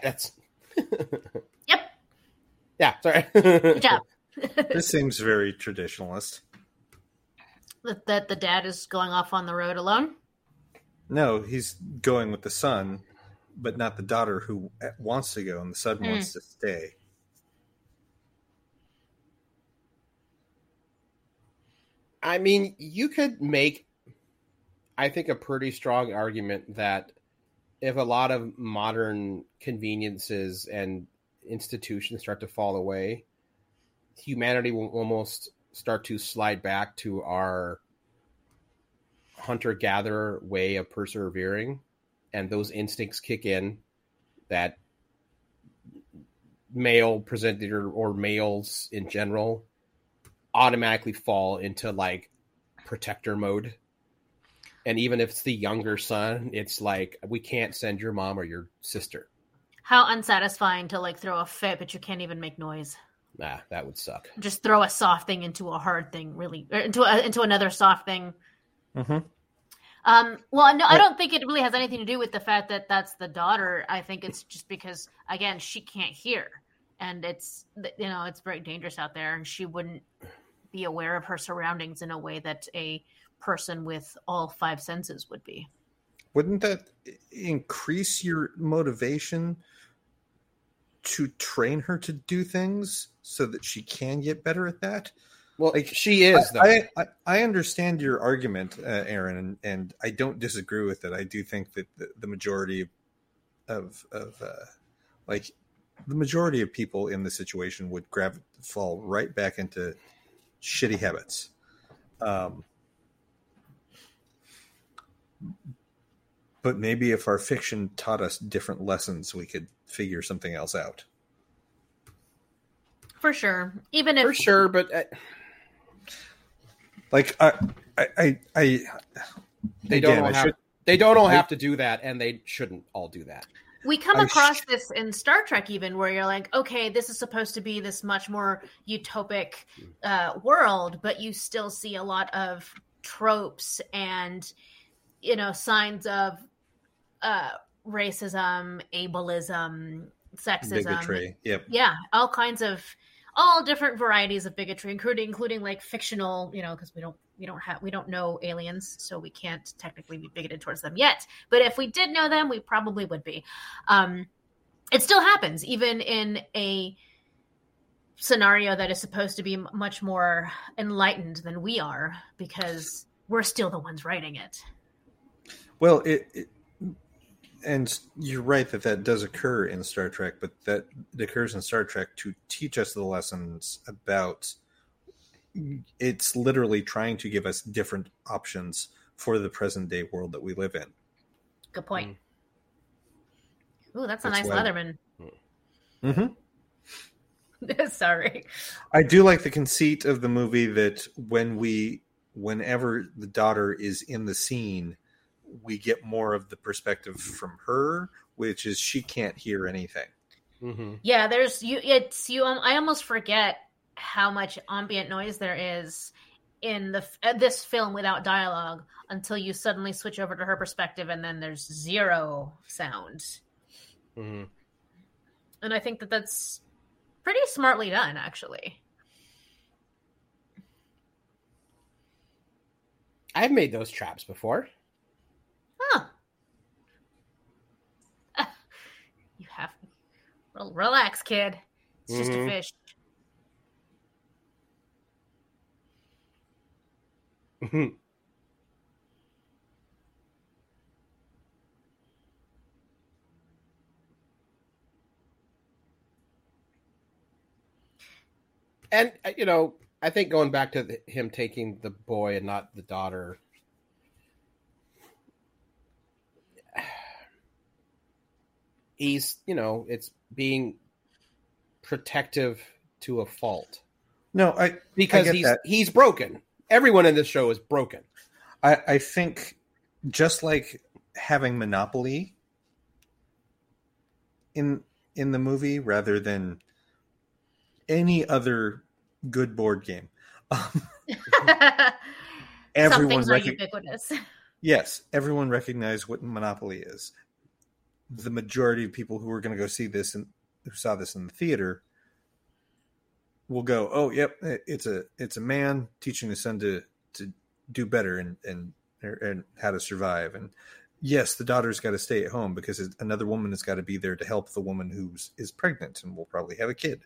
That's. yep. Yeah. Sorry. Good job this seems very traditionalist. That, that the dad is going off on the road alone? No, he's going with the son, but not the daughter who wants to go, and the son mm. wants to stay. I mean, you could make, I think, a pretty strong argument that if a lot of modern conveniences and institutions start to fall away, humanity will almost start to slide back to our hunter gatherer way of persevering and those instincts kick in that male presented or, or males in general automatically fall into like protector mode and even if it's the younger son it's like we can't send your mom or your sister how unsatisfying to like throw a fit but you can't even make noise nah, that would suck. Just throw a soft thing into a hard thing, really, Or into a, into another soft thing. Mm-hmm. Um, well, no, I don't think it really has anything to do with the fact that that's the daughter. I think it's just because, again, she can't hear, and it's you know it's very dangerous out there, and she wouldn't be aware of her surroundings in a way that a person with all five senses would be. Wouldn't that increase your motivation to train her to do things so that she can get better at that. Well, like she is. I, I, I understand your argument, uh, Aaron, and, and I don't disagree with it. I do think that the, the majority of of uh, like the majority of people in the situation would grab fall right back into shitty habits. Um, but maybe if our fiction taught us different lessons, we could figure something else out. For sure, even if for sure, but uh... like I, I, I, I they don't all have, should... they don't all have to do that, and they shouldn't all do that. We come across sh- this in Star Trek, even where you're like, okay, this is supposed to be this much more utopic uh, world, but you still see a lot of tropes and you know signs of uh, racism, ableism, sexism, bigotry. Yep. Yeah, all kinds of all different varieties of bigotry, including including like fictional, you know, because we don't we don't have we don't know aliens, so we can't technically be bigoted towards them yet. But if we did know them, we probably would be. Um, it still happens even in a scenario that is supposed to be much more enlightened than we are because we're still the ones writing it. Well, it, it and you're right that that does occur in Star Trek, but that occurs in Star Trek to teach us the lessons about. It's literally trying to give us different options for the present day world that we live in. Good point. Mm. Ooh, that's a that's nice Leatherman. Mm-hmm. Sorry. I do like the conceit of the movie that when we, whenever the daughter is in the scene, we get more of the perspective from her, which is she can't hear anything. Mm-hmm. Yeah, there's you. It's you. Um, I almost forget how much ambient noise there is in the uh, this film without dialogue until you suddenly switch over to her perspective, and then there's zero sound. Mm-hmm. And I think that that's pretty smartly done, actually. I've made those traps before. Huh. you have relax, kid. It's mm-hmm. just a mm-hmm. fish. and uh, you know, I think going back to the, him taking the boy and not the daughter he's you know it's being protective to a fault. No, I because I he's that. he's broken. Everyone in this show is broken. I, I think just like having Monopoly in in the movie rather than any other good board game. Um, everyone rec- ubiquitous. Yes, everyone recognized what Monopoly is the majority of people who are going to go see this and who saw this in the theater will go, "Oh, yep, it's a it's a man teaching his son to to do better and and er, and how to survive." And yes, the daughter's got to stay at home because another woman has got to be there to help the woman who's is pregnant and will probably have a kid.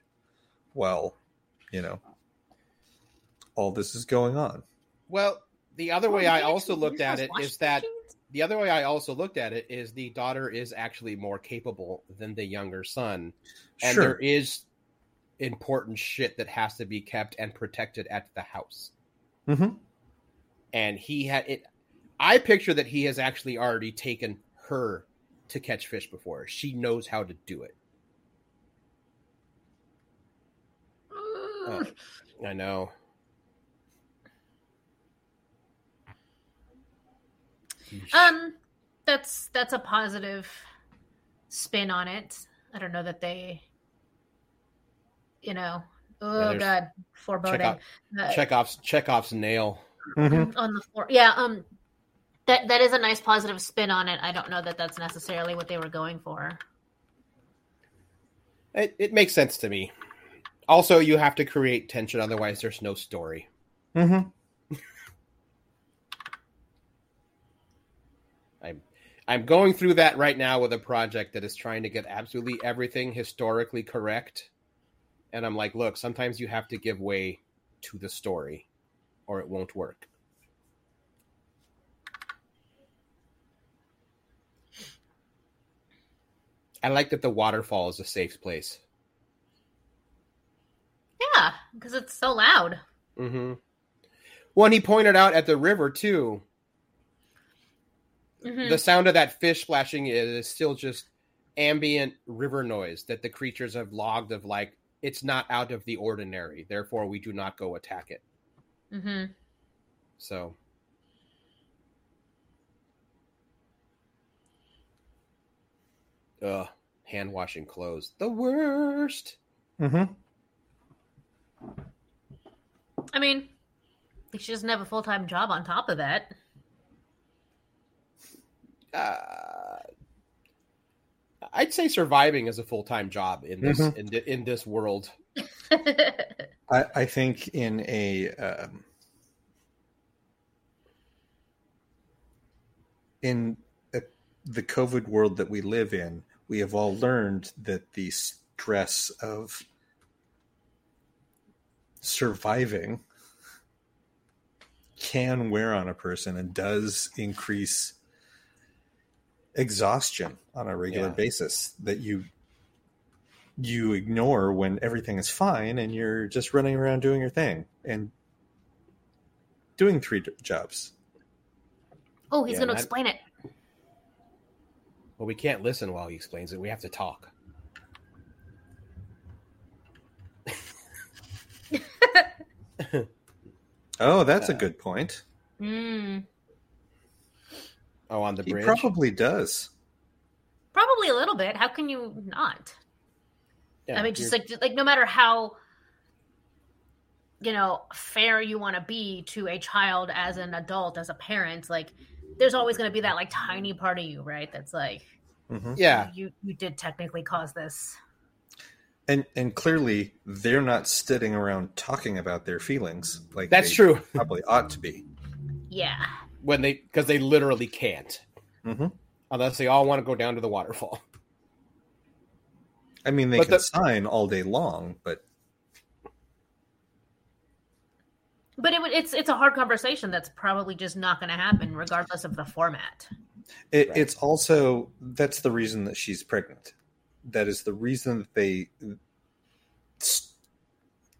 Well, you know, all this is going on. Well, the other way I also looked at it is that the other way I also looked at it is the daughter is actually more capable than the younger son, and sure. there is important shit that has to be kept and protected at the house. Mm-hmm. And he had it. I picture that he has actually already taken her to catch fish before. She knows how to do it. Uh, I know. Um, that's that's a positive spin on it. I don't know that they, you know, oh yeah, god, foreboding. Chekhov, uh, Chekhov's Chekhov's nail mm-hmm. on the floor. Yeah, um, that that is a nice positive spin on it. I don't know that that's necessarily what they were going for. It it makes sense to me. Also, you have to create tension, otherwise, there's no story. Mm-hmm. I'm going through that right now with a project that is trying to get absolutely everything historically correct. And I'm like, look, sometimes you have to give way to the story or it won't work. I like that the waterfall is a safe place. Yeah, because it's so loud. Mm-hmm. Well, he pointed out at the river too Mm-hmm. The sound of that fish splashing is still just ambient river noise that the creatures have logged of like it's not out of the ordinary, therefore we do not go attack it. Mm-hmm. So Ugh, hand washing clothes. The worst. Mm-hmm. I mean, she doesn't have a full time job on top of that uh, I'd say surviving is a full time job in this mm-hmm. in, in this world. I, I think in a um, in a, the COVID world that we live in, we have all learned that the stress of surviving can wear on a person and does increase exhaustion on a regular yeah. basis that you you ignore when everything is fine and you're just running around doing your thing and doing three jobs. Oh, he's yeah, going to explain it. Well, we can't listen while he explains it. We have to talk. oh, that's uh, a good point. Mm. Oh, on the bridge. he bridge. Probably does. Probably a little bit. How can you not? Yeah, I mean, just like like no matter how you know fair you want to be to a child as an adult, as a parent, like there's always going to be that like tiny part of you, right? That's like, mm-hmm. yeah, you you did technically cause this. And and clearly they're not sitting around talking about their feelings like that's true. Probably ought to be. Yeah when they because they literally can't mm-hmm. unless they all want to go down to the waterfall. I mean, they but can the, sign all day long, but but it, it's it's a hard conversation that's probably just not going to happen, regardless of the format. It, right. It's also that's the reason that she's pregnant. That is the reason that they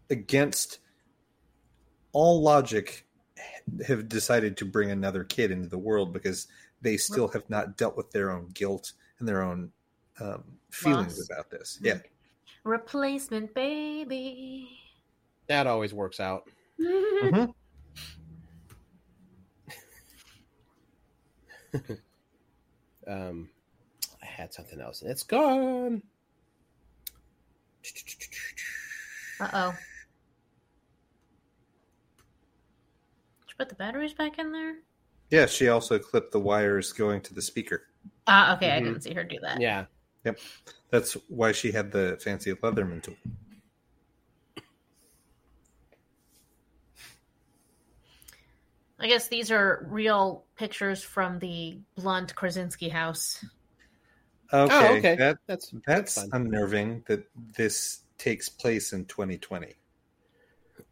against all logic have decided to bring another kid into the world because they still have not dealt with their own guilt and their own um, feelings Loss. about this. Yeah. Replacement baby. That always works out. Mm-hmm. um, I had something else and it's gone. Uh oh. Put the batteries back in there? Yeah, she also clipped the wires going to the speaker. Ah, uh, okay. Mm-hmm. I didn't see her do that. Yeah. Yep. That's why she had the fancy Leatherman tool. I guess these are real pictures from the Blunt Krasinski house. Okay, oh, okay. That, that's that's, that's unnerving that this takes place in 2020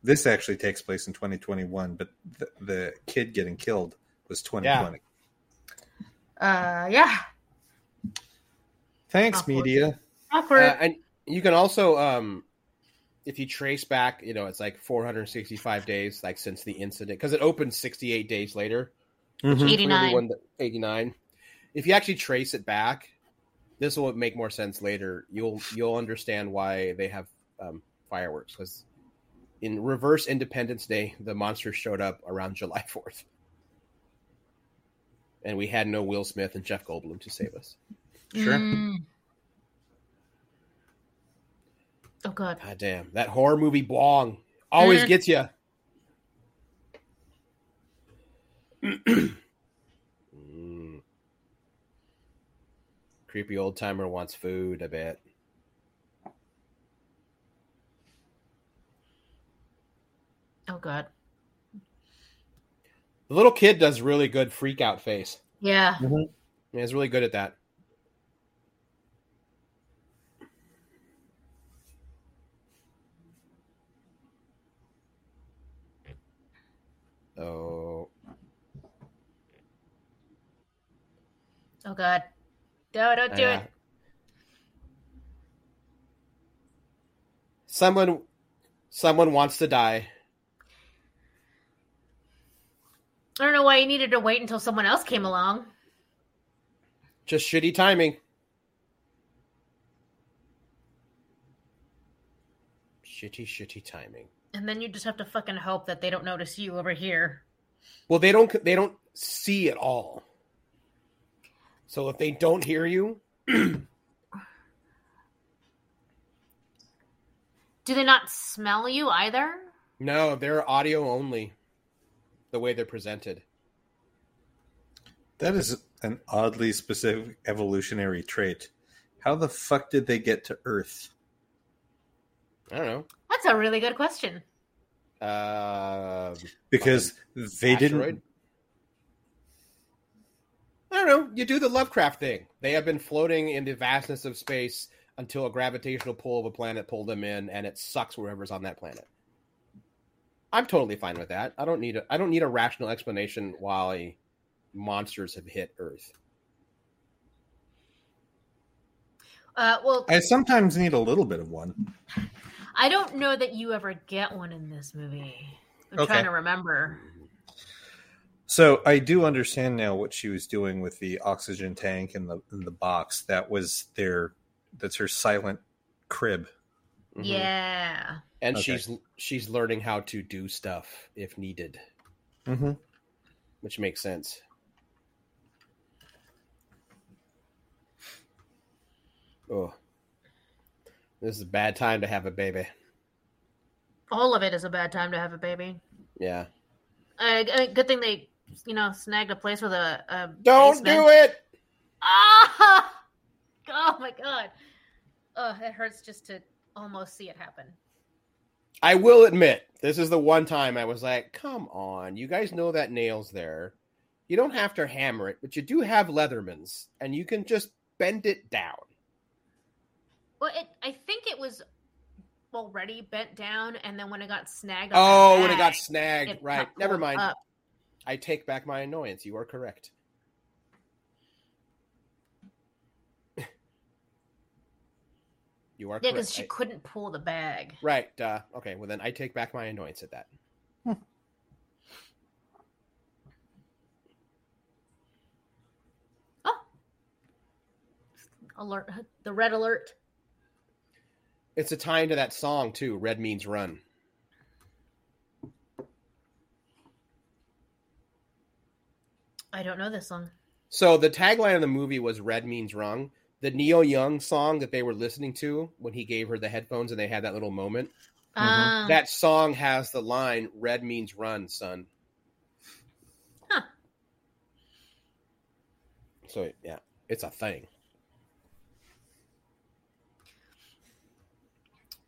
this actually takes place in 2021, but the, the kid getting killed was 2020. Yeah. Uh, yeah. Thanks, Awkward. media. Awkward. Uh, and you can also, um, if you trace back, you know, it's like 465 days, like since the incident, because it opened 68 days later. Mm-hmm. 89. 89. If you actually trace it back, this will make more sense later. You'll you'll understand why they have um, fireworks because in reverse Independence Day, the monsters showed up around July 4th. And we had no Will Smith and Jeff Goldblum to save us. Sure. Mm. Oh god. God damn. That horror movie Blong always mm. gets you. mm. Creepy old timer wants food, I bet. Oh god. The little kid does really good freak out face. Yeah. Mm-hmm. yeah he's really good at that. Oh. Oh god. No, don't do it. Someone someone wants to die. I don't know why you needed to wait until someone else came along. Just shitty timing. Shitty, shitty timing. And then you just have to fucking hope that they don't notice you over here. Well, they don't. They don't see at all. So if they don't hear you, do they not smell you either? No, they're audio only the way they're presented. That is an oddly specific evolutionary trait. How the fuck did they get to Earth? I don't know. That's a really good question. Uh, because they asteroid? didn't. I I don't know. You do the Lovecraft thing. They have been floating in the vastness of space until a gravitational pull of a planet pulled them in, and it sucks wherever's on that planet. I'm totally fine with that. I don't need a I don't need a rational explanation why monsters have hit Earth. Uh, well, I sometimes need a little bit of one. I don't know that you ever get one in this movie. I'm okay. trying to remember. So I do understand now what she was doing with the oxygen tank and the in the box. That was their that's her silent crib. Mm-hmm. Yeah. And okay. she's she's learning how to do stuff if needed. Mm-hmm. Which makes sense. Oh. This is a bad time to have a baby. All of it is a bad time to have a baby. Yeah. Uh, good thing they, you know, snagged a place with a. a Don't basement. do it. Ah! Oh my god. Oh, it hurts just to almost see it happen. I will admit, this is the one time I was like, "Come on, you guys know that nail's there. You don't have to hammer it, but you do have Leathermans, and you can just bend it down." Well, it. I think it was already bent down, and then when it got snagged. oh, bag, when it got snagged, right? Never mind. Up. I take back my annoyance. You are correct. You are. Yeah, because she I... couldn't pull the bag. Right. Uh, okay. Well, then I take back my annoyance at that. oh. Alert! The red alert. It's a tie into that song too. Red means run. I don't know this song. So the tagline of the movie was "Red means run." The Neil Young song that they were listening to when he gave her the headphones and they had that little moment. Uh, that song has the line "Red means run, son." Huh. So yeah, it's a thing.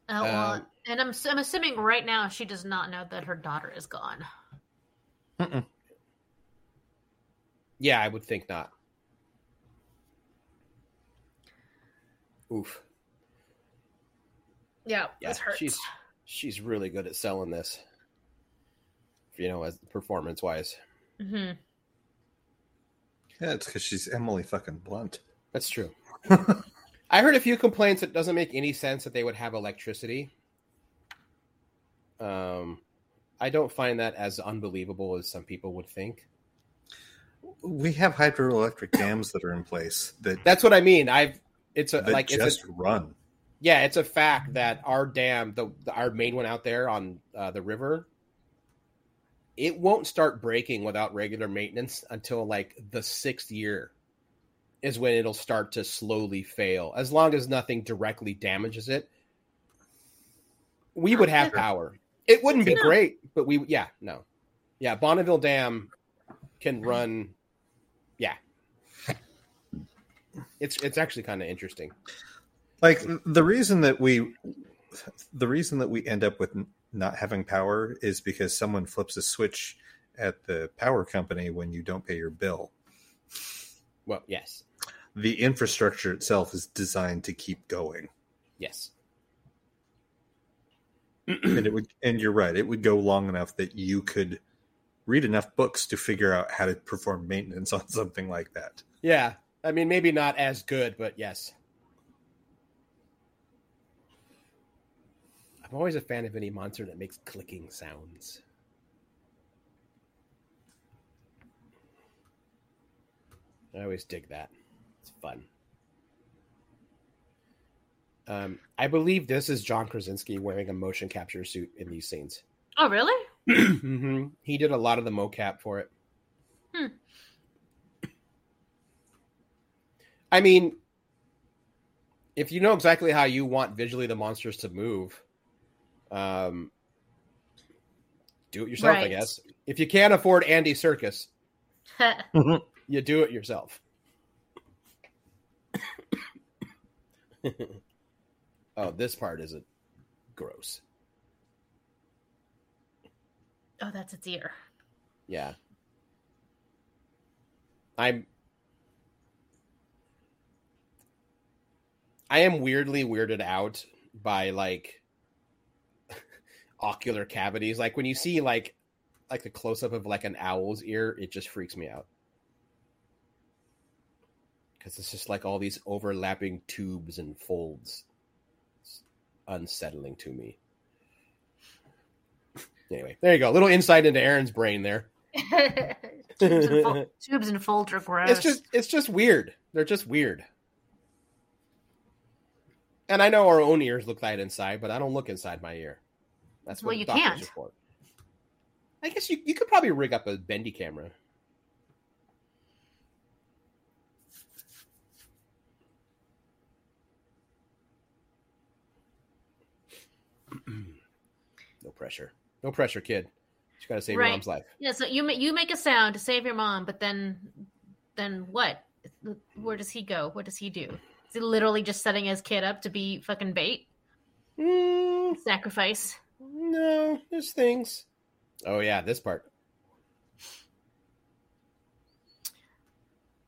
Oh, well, um, and I'm I'm assuming right now she does not know that her daughter is gone. Yeah, I would think not. Oof. Yeah, yeah, she's she's really good at selling this. You know, as performance wise. Mm-hmm. Yeah, it's because she's Emily fucking Blunt. That's true. I heard a few complaints. It doesn't make any sense that they would have electricity. Um, I don't find that as unbelievable as some people would think. We have hydroelectric dams that are in place. That that's what I mean. I've it's a like just it's a, run. Yeah, it's a fact that our dam, the, the our main one out there on uh, the river, it won't start breaking without regular maintenance until like the sixth year is when it'll start to slowly fail. As long as nothing directly damages it, we would have power. It wouldn't be great, but we yeah, no. Yeah, Bonneville Dam can run yeah. It's it's actually kind of interesting. Like the reason that we the reason that we end up with not having power is because someone flips a switch at the power company when you don't pay your bill. Well, yes the infrastructure itself is designed to keep going. Yes. and it would and you're right, it would go long enough that you could read enough books to figure out how to perform maintenance on something like that. Yeah. I mean maybe not as good, but yes. I'm always a fan of any monster that makes clicking sounds. I always dig that It's fun. Um, I believe this is John Krasinski wearing a motion capture suit in these scenes. Oh, really? mm-hmm. He did a lot of the mocap for it. Hmm. I mean, if you know exactly how you want visually the monsters to move, um, do it yourself, right. I guess. If you can't afford Andy Serkis, you do it yourself. oh, this part isn't gross. Oh, that's its ear. Yeah. I'm I am weirdly weirded out by like ocular cavities. Like when you see like like the close up of like an owl's ear, it just freaks me out. Because it's just like all these overlapping tubes and folds. It's unsettling to me. Anyway, there you go. A little insight into Aaron's brain there. tubes, and fol- tubes and folds are gross. It's just it's just weird. They're just weird. And I know our own ears look that inside, but I don't look inside my ear. That's what well, you can't. I guess you, you could probably rig up a bendy camera. no pressure. No pressure, kid. You got to save right. your mom's life. Yeah, so you you make a sound to save your mom, but then then what? Where does he go? What does he do? Is literally just setting his kid up to be fucking bait? Mm, Sacrifice? No, there's things. Oh yeah, this part.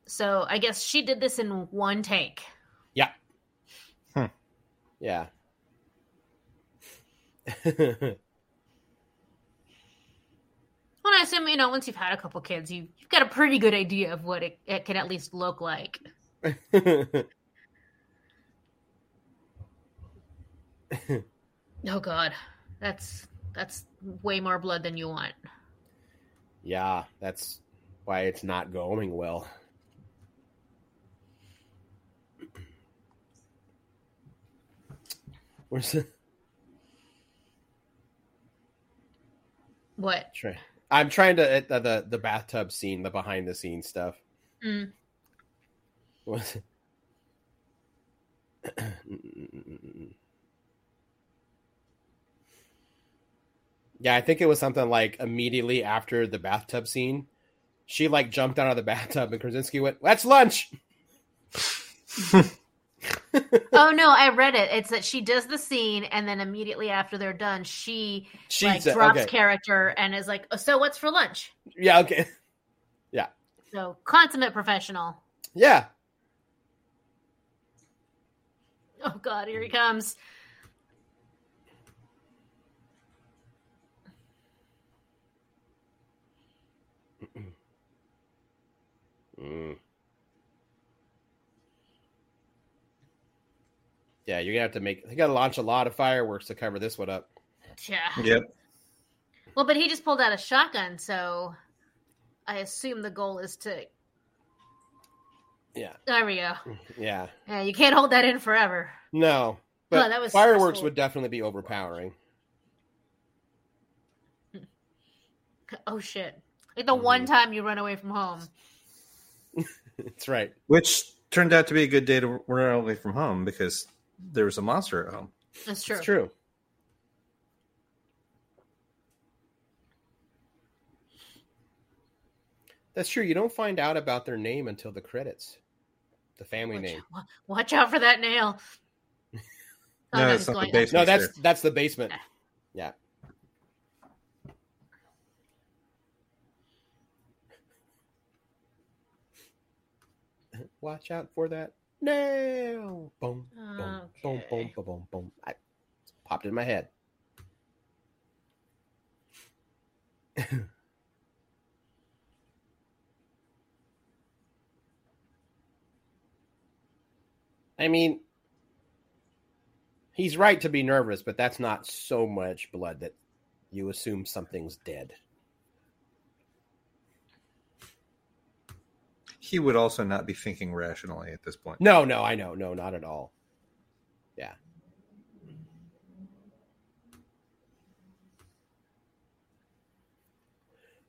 So I guess she did this in one take. Yeah. Hmm. Yeah. Well, I assume you know once you've had a couple kids, you you've got a pretty good idea of what it, it can at least look like. oh God, that's that's way more blood than you want. Yeah, that's why it's not going well. Where's the what? Try. I'm trying to uh, the the bathtub scene, the behind the scenes stuff. Mm. Was mm, mm, mm, yeah, I think it was something like immediately after the bathtub scene, she like jumped out of the bathtub, and Krasinski went, "That's lunch." oh no, I read it. It's that she does the scene, and then immediately after they're done, she She's like drops okay. character and is like, oh, "So what's for lunch?" Yeah. Okay. Yeah. So consummate professional. Yeah. Oh God, here he comes. Mm. Yeah, you're gonna have to make. You got to launch a lot of fireworks to cover this one up. Yeah. Yep. Well, but he just pulled out a shotgun, so I assume the goal is to. Yeah. There we go. Yeah. Yeah, you can't hold that in forever. No, but oh, that was fireworks stressful. would definitely be overpowering. Oh shit! Like the mm-hmm. one time you run away from home. That's right. Which turned out to be a good day to run away from home because there was a monster at home. That's true. It's true. That's true. You don't find out about their name until the credits. The family watch, name. Watch out for that nail. oh, no, that's not the basement. No, that's that's the basement. Yeah. Watch out for that nail. Boom, boom, okay. boom, boom, boom, boom, boom. I popped in my head. I mean, he's right to be nervous, but that's not so much blood that you assume something's dead. He would also not be thinking rationally at this point. No, no, I know. No, not at all. Yeah.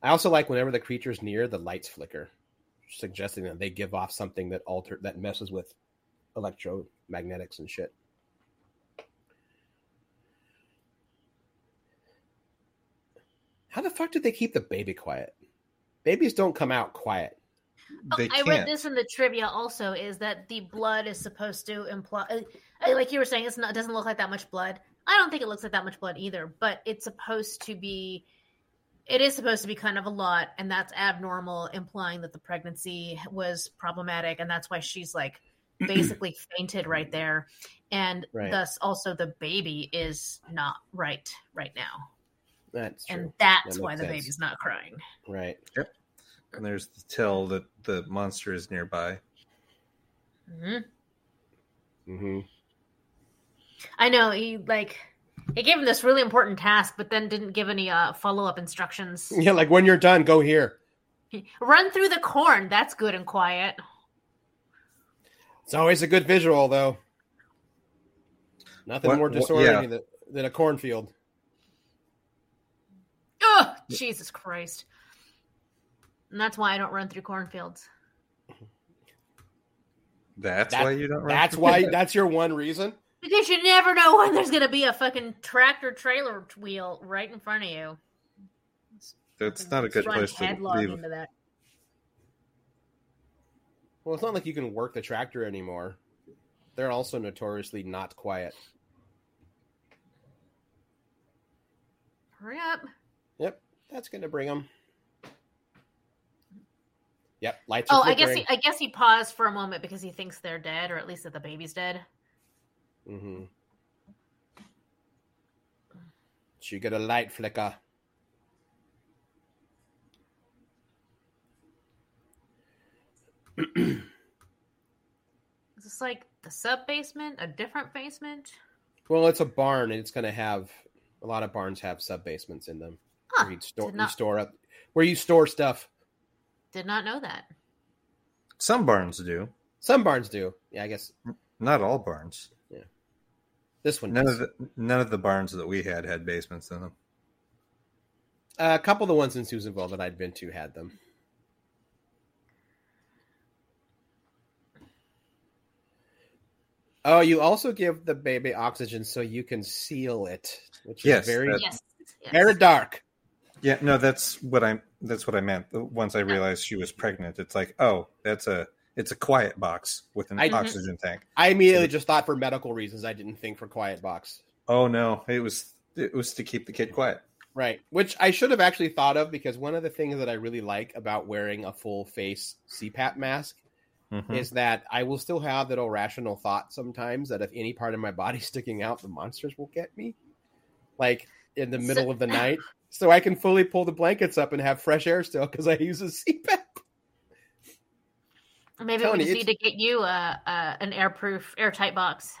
I also like whenever the creature's near, the lights flicker, suggesting that they give off something that alter that messes with electromagnetics and shit. How the fuck did they keep the baby quiet? Babies don't come out quiet. Oh, I read this in the trivia also is that the blood is supposed to imply, uh, like you were saying, it's not, it doesn't look like that much blood. I don't think it looks like that much blood either, but it's supposed to be, it is supposed to be kind of a lot, and that's abnormal, implying that the pregnancy was problematic, and that's why she's like basically fainted right there, and right. thus also the baby is not right right now. That's true. and that's that why the sense. baby's not crying. Right. Yep. And there's the tell that the monster is nearby. Hmm. Hmm. I know he like he gave him this really important task, but then didn't give any uh, follow up instructions. Yeah, like when you're done, go here. Run through the corn. That's good and quiet. It's always a good visual, though. Nothing what, more disorienting yeah. than, than a cornfield. Oh, Jesus Christ. And that's why I don't run through cornfields. That's that, why you don't. Run through That's why. That's your one reason. Because you never know when there's going to be a fucking tractor trailer wheel right in front of you. That's not a good place to leave. Into that. Well, it's not like you can work the tractor anymore. They're also notoriously not quiet. Hurry up. Yep, that's going to bring them. Yep, lights. oh, I guess he, I guess he paused for a moment because he thinks they're dead, or at least that the baby's dead. Mm-hmm. She got a light flicker. Is this like the sub basement, a different basement? Well, it's a barn, and it's going to have a lot of barns have sub basements in them. Huh, where you store, not... you store up, where you store stuff. Did not know that. Some barns do. Some barns do. Yeah, I guess not all barns. Yeah. This one. None does. of the none of the barns that we had had basements in them. Uh, a couple of the ones in Susanville that I'd been to had them. Oh, you also give the baby oxygen so you can seal it, which yes, is very yes, yes. very dark. Yeah, no, that's what I that's what I meant. Once I realized she was pregnant, it's like, oh, that's a it's a quiet box with an I, oxygen tank. I immediately so, just thought for medical reasons. I didn't think for quiet box. Oh no, it was it was to keep the kid quiet. Right, which I should have actually thought of because one of the things that I really like about wearing a full face CPAP mask mm-hmm. is that I will still have that irrational thought sometimes that if any part of my body's sticking out, the monsters will get me. Like in the middle so, of the night. So I can fully pull the blankets up and have fresh air still because I use a CPAP. Maybe we just need to get you a, a, an airproof, airtight box.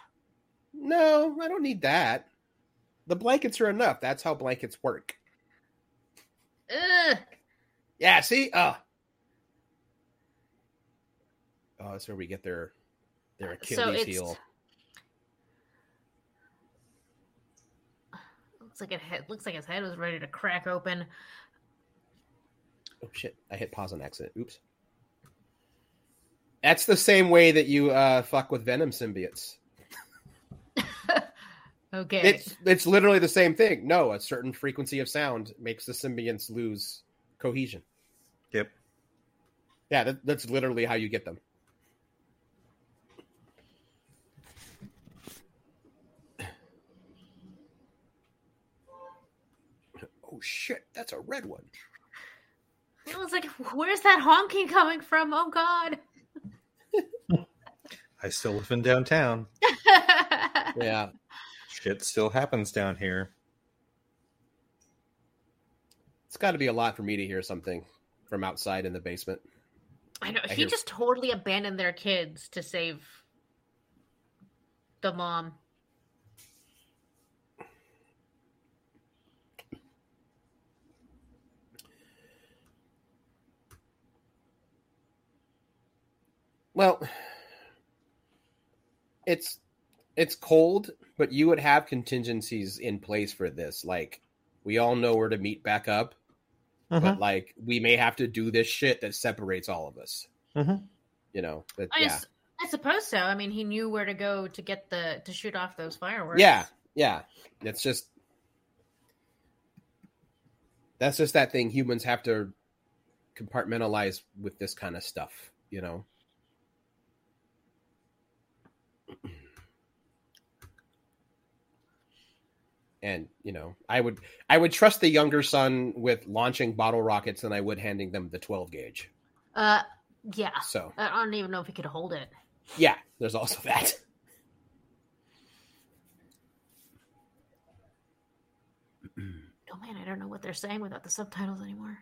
No, I don't need that. The blankets are enough. That's how blankets work. Ugh. Yeah, see? Oh, Oh, that's where we get their their Achilles so heel. Looks like it head, looks like his head was ready to crack open. Oh shit! I hit pause on exit. Oops. That's the same way that you uh, fuck with venom symbiotes. okay. It's it's literally the same thing. No, a certain frequency of sound makes the symbionts lose cohesion. Yep. Yeah, that, that's literally how you get them. Oh shit, that's a red one. I was like, where's that honking coming from? Oh god. I still live in downtown. yeah. Shit still happens down here. It's got to be a lot for me to hear something from outside in the basement. I know. I he hear... just totally abandoned their kids to save the mom. Well, it's it's cold, but you would have contingencies in place for this. Like we all know where to meet back up, but mm-hmm. like we may have to do this shit that separates all of us. Mm-hmm. You know, but, I, yeah. I suppose so. I mean, he knew where to go to get the to shoot off those fireworks. Yeah, yeah. It's just that's just that thing humans have to compartmentalize with this kind of stuff. You know. And you know i would i would trust the younger son with launching bottle rockets than i would handing them the 12 gauge uh yeah so i don't even know if he could hold it Yeah, there's also that. Oh man, I don't know what they're saying without the subtitles anymore.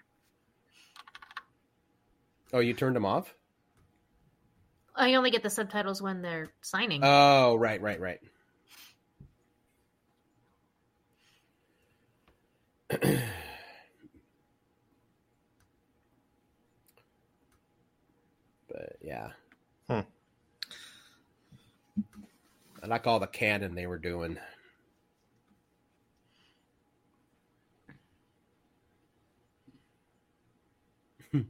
Oh, you turned them off? I only get the subtitles when they're signing. Oh, right, right, right. but yeah. Hmm. I like all the canon they were doing.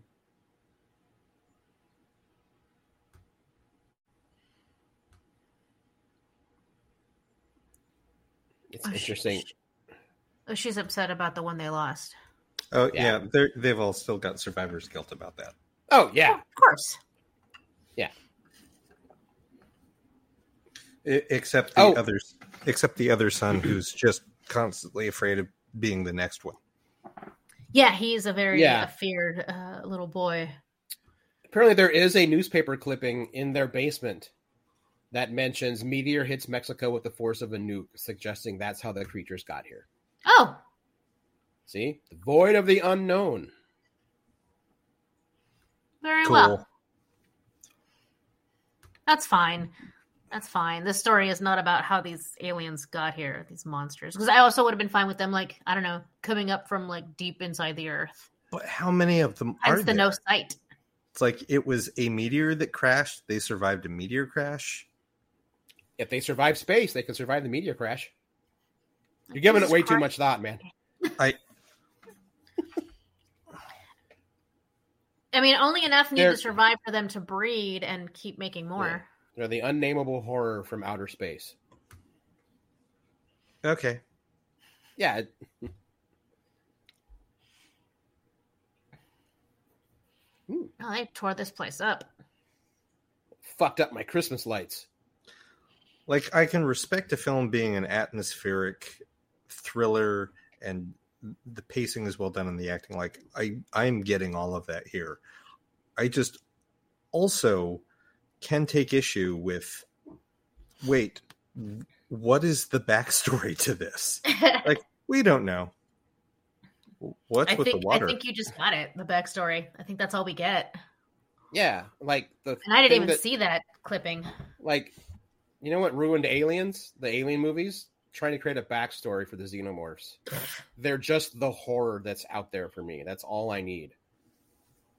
It's oh, interesting. She, oh, she's upset about the one they lost. Oh yeah, yeah they're they've all still got survivor's guilt about that. Oh yeah, oh, of course. Yeah. except the oh. others, except the other son, who's just constantly afraid of being the next one. Yeah, he's a very yeah. feared uh, little boy. Apparently, there is a newspaper clipping in their basement that mentions meteor hits Mexico with the force of a nuke, suggesting that's how the creatures got here. Oh. See? The void of the unknown. Very cool. well. That's fine. That's fine. This story is not about how these aliens got here, these monsters. Because I also would have been fine with them, like, I don't know, coming up from like deep inside the earth. But how many of them Hence are the there? no sight. It's like it was a meteor that crashed. They survived a meteor crash if they survive space, they can survive the meteor crash. You're giving it way too much thought, man. I I mean, only enough need They're, to survive for them to breed and keep making more. Yeah. They're the unnameable horror from outer space. Okay. Yeah. Oh, they tore this place up. Fucked up my Christmas lights like I can respect a film being an atmospheric thriller and the pacing is well done and the acting like I I'm getting all of that here. I just also can take issue with wait, what is the backstory to this? like we don't know. What's I with think, the water? I think you just got it, the backstory. I think that's all we get. Yeah, like the And I didn't even that, see that clipping. Like you know what ruined Aliens, the Alien movies? Trying to create a backstory for the xenomorphs. They're just the horror that's out there for me. That's all I need.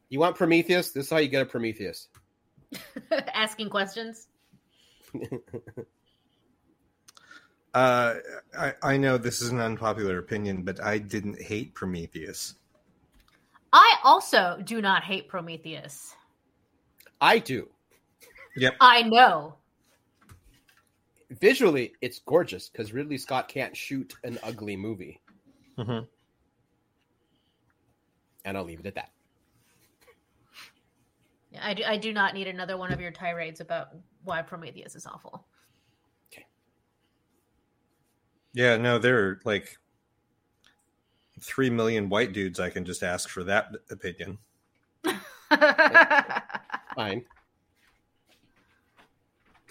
You want Prometheus? This is how you get a Prometheus. Asking questions. uh, I, I know this is an unpopular opinion, but I didn't hate Prometheus. I also do not hate Prometheus. I do. Yep. I know visually it's gorgeous because Ridley Scott can't shoot an ugly movie. Mm-hmm. And I'll leave it at that. I do, I do not need another one of your tirades about why Prometheus is awful. Okay. Yeah, no, there are like three million white dudes I can just ask for that opinion. Fine.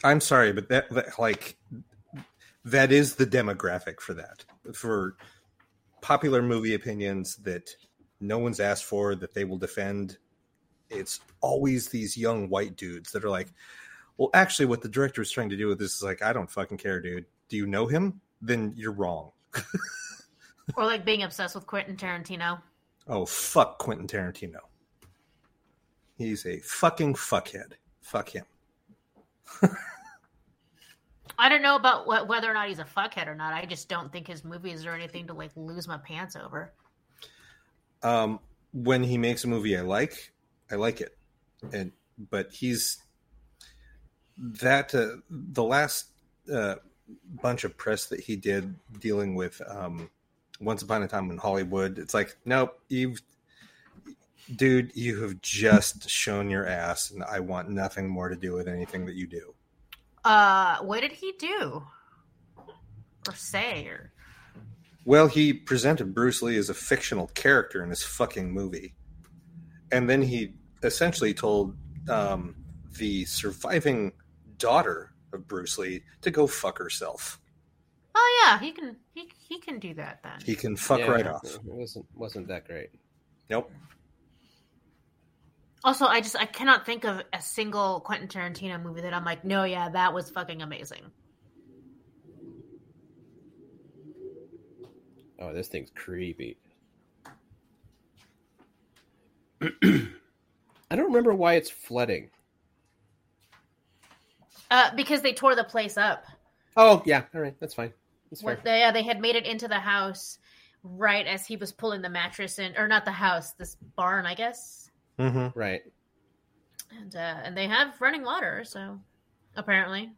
I'm sorry, but that, that like that is the demographic for that for popular movie opinions that no one's asked for that they will defend. It's always these young white dudes that are like, well, actually, what the director is trying to do with this is like, I don't fucking care, dude. Do you know him? Then you're wrong. or like being obsessed with Quentin Tarantino. Oh, fuck Quentin Tarantino. He's a fucking fuckhead. Fuck him. I don't know about what, whether or not he's a fuckhead or not. I just don't think his movies are anything to like lose my pants over. Um, when he makes a movie I like, I like it, and but he's that uh, the last uh, bunch of press that he did dealing with um, Once Upon a Time in Hollywood. It's like, nope, you've dude, you have just shown your ass, and I want nothing more to do with anything that you do. Uh, what did he do or say? Or well, he presented Bruce Lee as a fictional character in his fucking movie, and then he essentially told um, the surviving daughter of Bruce Lee to go fuck herself. Oh yeah, he can he he can do that then. He can fuck yeah, right off. It wasn't wasn't that great. Nope. Also, I just I cannot think of a single Quentin Tarantino movie that I'm like, no, yeah, that was fucking amazing. Oh, this thing's creepy. I don't remember why it's flooding. Uh, because they tore the place up. Oh yeah, all right, that's fine. That's what they, yeah, they had made it into the house right as he was pulling the mattress in, or not the house, this barn, I guess. Mm-hmm. Right. And uh, and they have running water, so apparently.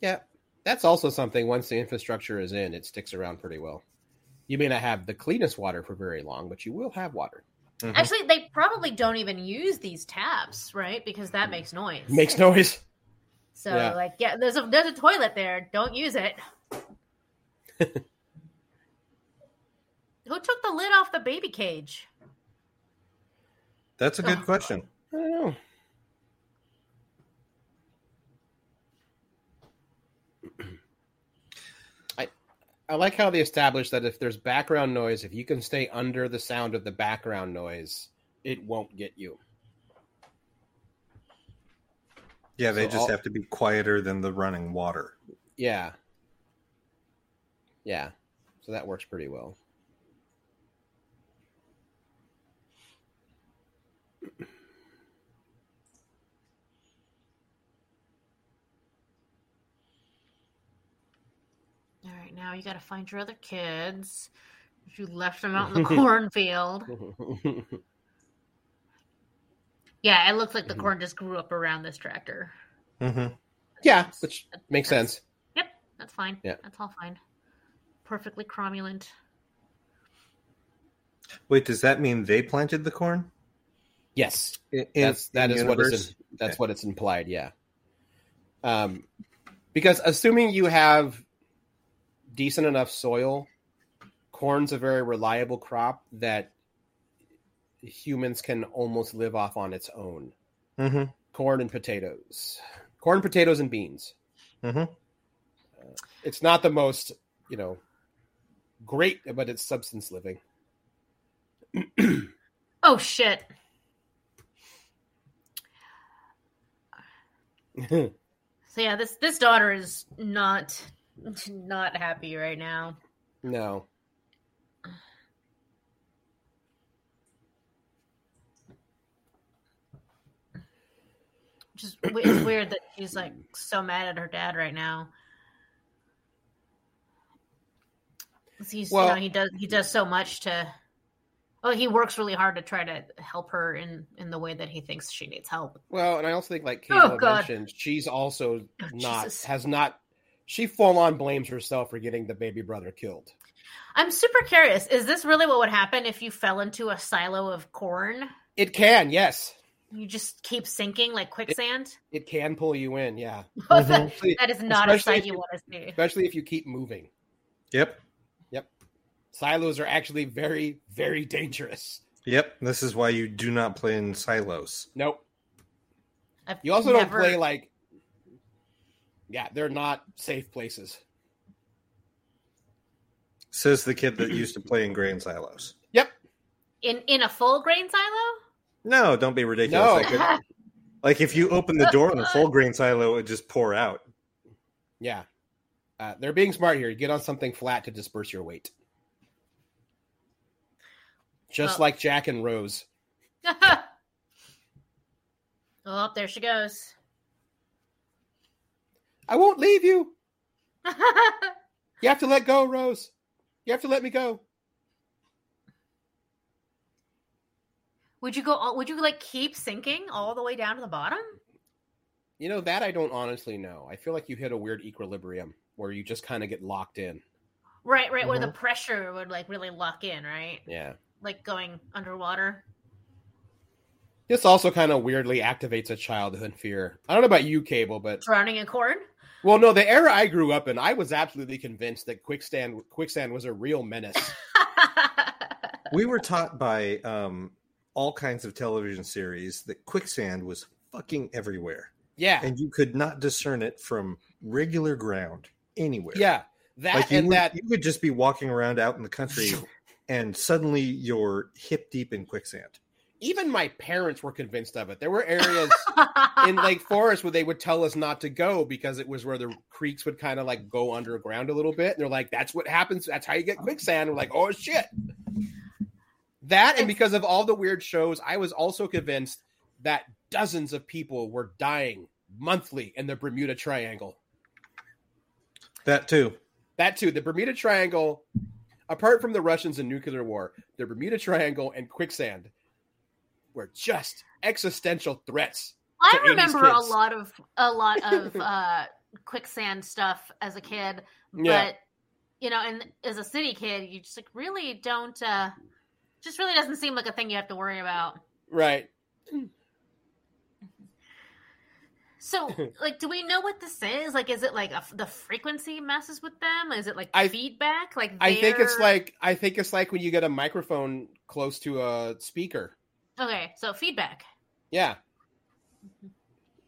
Yeah, that's also something. Once the infrastructure is in, it sticks around pretty well. You may not have the cleanest water for very long, but you will have water. Mm-hmm. Actually, they probably don't even use these taps, right? Because that makes noise. Makes noise. So, yeah. like, yeah, there's a there's a toilet there. Don't use it. Who took the lid off the baby cage? That's a good oh. question. I don't know. I I like how they established that if there's background noise, if you can stay under the sound of the background noise, it won't get you. Yeah, they so just all... have to be quieter than the running water. Yeah. Yeah. So that works pretty well. All right, now you got to find your other kids. You left them out in the cornfield. yeah, it looks like the mm-hmm. corn just grew up around this tractor. Mm-hmm. Yeah, which makes sense. Yep, that's fine. Yeah, that's all fine. Perfectly cromulent. Wait, does that mean they planted the corn? Yes, in, that's that is what is that's okay. what it's implied. Yeah, um, because assuming you have decent enough soil, corn's a very reliable crop that humans can almost live off on its own. Mm-hmm. Corn and potatoes, corn, potatoes, and beans. Mm-hmm. Uh, it's not the most, you know, great, but it's substance living. oh shit. so yeah, this this daughter is not not happy right now. No. Just it's weird that she's like so mad at her dad right now. He's well, you know, he does he does so much to well, he works really hard to try to help her in in the way that he thinks she needs help. Well, and I also think, like oh, Kayla oh, mentioned, she's also oh, not Jesus. has not. She full on blames herself for getting the baby brother killed. I'm super curious. Is this really what would happen if you fell into a silo of corn? It can, yes. You just keep sinking like quicksand. It, it can pull you in, yeah. mm-hmm. that is not especially a sight you, you want to see, especially if you keep moving. Yep. Yep. Silos are actually very, very dangerous. Yep, this is why you do not play in silos. Nope. I've you also never... don't play like Yeah, they're not safe places. Says the kid that used to play in grain silos. Yep. In in a full grain silo? No, don't be ridiculous. No. Like, like if you open the door in a full grain silo, it would just pour out. Yeah. Uh, they're being smart here. You get on something flat to disperse your weight just like Jack and Rose. oh, there she goes. I won't leave you. you have to let go, Rose. You have to let me go. Would you go? Would you like keep sinking all the way down to the bottom? You know that I don't honestly know. I feel like you hit a weird equilibrium where you just kind of get locked in. Right, right, mm-hmm. where the mm-hmm. pressure would like really lock in, right? Yeah like going underwater. This also kind of weirdly activates a childhood fear. I don't know about you, Cable, but drowning in corn. Well, no, the era I grew up in, I was absolutely convinced that quicksand quicksand was a real menace. we were taught by um, all kinds of television series that quicksand was fucking everywhere. Yeah. And you could not discern it from regular ground anywhere. Yeah. That like and would, that you could just be walking around out in the country and suddenly you're hip deep in quicksand. Even my parents were convinced of it. There were areas in Lake Forest where they would tell us not to go because it was where the creeks would kind of like go underground a little bit. And they're like, that's what happens. That's how you get quicksand. We're like, oh shit. That and because of all the weird shows, I was also convinced that dozens of people were dying monthly in the Bermuda Triangle. That too. That too. The Bermuda Triangle, apart from the Russians and nuclear war, the Bermuda Triangle and quicksand were just existential threats. I remember a lot of a lot of uh, quicksand stuff as a kid, but yeah. you know, and as a city kid, you just like really don't. Uh, just really doesn't seem like a thing you have to worry about. Right. So, like, do we know what this is? Like, is it like a, the frequency messes with them? Is it like I, feedback? Like, I think it's like I think it's like when you get a microphone close to a speaker. Okay, so feedback. Yeah,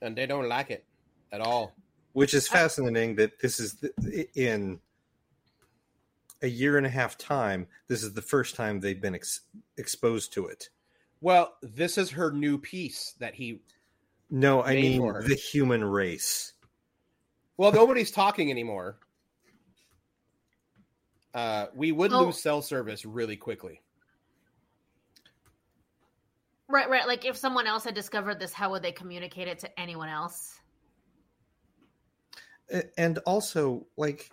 and they don't like it at all. Which is fascinating that this is in a year and a half time. This is the first time they've been ex- exposed to it. Well, this is her new piece that he no, I mean the human race. Well, nobody's talking anymore. Uh, we would oh. lose cell service really quickly. Right, right. Like if someone else had discovered this, how would they communicate it to anyone else? And also, like,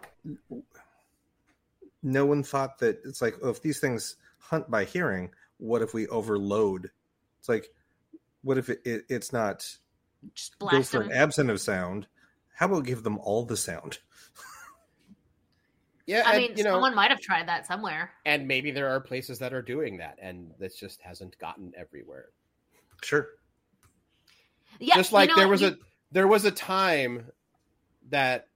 no one thought that it's like, oh, if these things hunt by hearing, what if we overload? It's like, what if it, it, it's not just blast go for them. an absent of sound. How about give them all the sound? Yeah, I and, mean, you know, someone might have tried that somewhere, and maybe there are places that are doing that, and this just hasn't gotten everywhere. Sure. Yeah, just like you know there was you... a there was a time that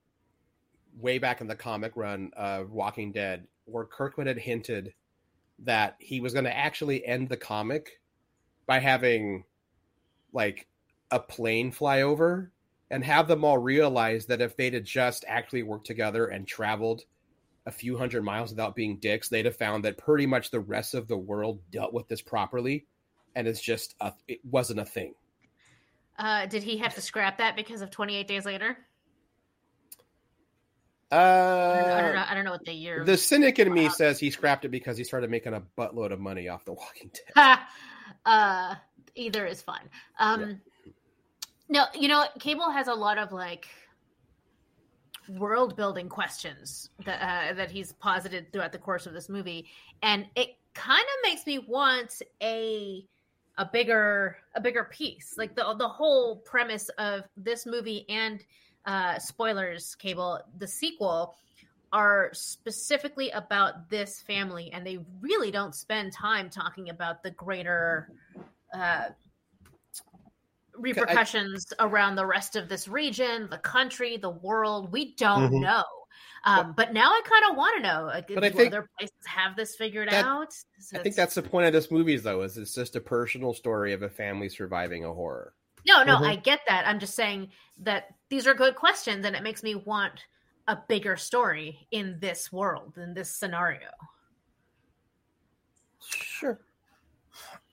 way back in the comic run of Walking Dead where Kirkman had hinted that he was going to actually end the comic by having like a plane fly over and have them all realize that if they'd have just actually worked together and traveled a few hundred miles without being dicks, they'd have found that pretty much the rest of the world dealt with this properly, and it's just a, it wasn't a thing. Uh, did he have to scrap that because of 28 Days Later? Uh, I don't know. I don't know what the year. The cynic in me says he scrapped it because he started making a buttload of money off The Walking Dead. uh, either is fine. Um, yeah. No, you know, Cable has a lot of like world building questions that uh, that he's posited throughout the course of this movie, and it kind of makes me want a a bigger a bigger piece. Like the the whole premise of this movie and uh, spoilers, Cable, the sequel are specifically about this family, and they really don't spend time talking about the greater. Uh, repercussions I, around the rest of this region, the country, the world. We don't mm-hmm. know. Um, but, but, now I kind of want to know. Like, but I think other places have this figured that, out. So I think that's the point of this movie, though, is it's just a personal story of a family surviving a horror. No, no, mm-hmm. I get that. I'm just saying that these are good questions, and it makes me want a bigger story in this world, in this scenario. Sure.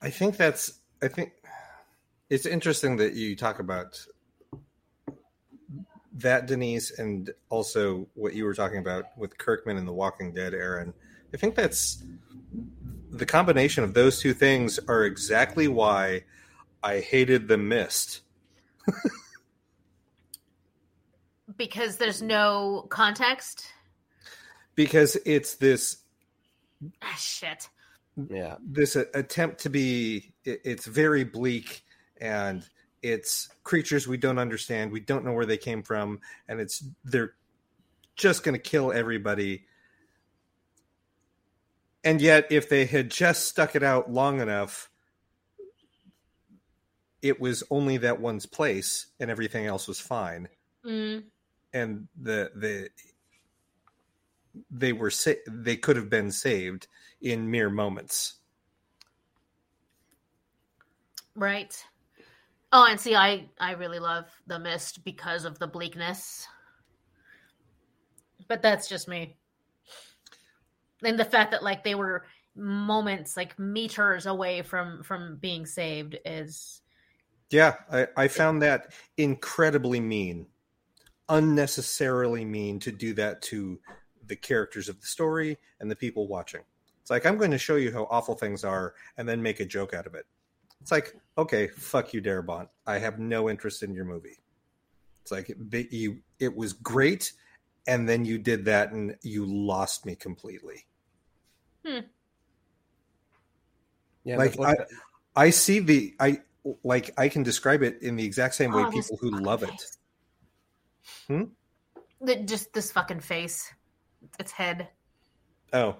I think that's. I think it's interesting that you talk about that Denise and also what you were talking about with Kirkman and The Walking Dead, Aaron. I think that's the combination of those two things are exactly why I hated The Mist. because there's no context. Because it's this ah, shit. Yeah. This attempt to be it's very bleak and it's creatures we don't understand. We don't know where they came from, and it's they're just going to kill everybody. And yet, if they had just stuck it out long enough, it was only that one's place, and everything else was fine. Mm. And the the they were sa- they could have been saved in mere moments. Right. Oh, and see, I I really love the mist because of the bleakness, but that's just me. And the fact that like they were moments, like meters away from from being saved, is yeah. I, I found that incredibly mean, unnecessarily mean to do that to the characters of the story and the people watching. It's like I'm going to show you how awful things are and then make a joke out of it. It's like, okay, fuck you, Darabont. I have no interest in your movie. It's like you, it was great, and then you did that, and you lost me completely. Hmm. Yeah, like I, I see the I like I can describe it in the exact same way oh, people who love face. it. Hmm. The, just this fucking face, its head. Oh,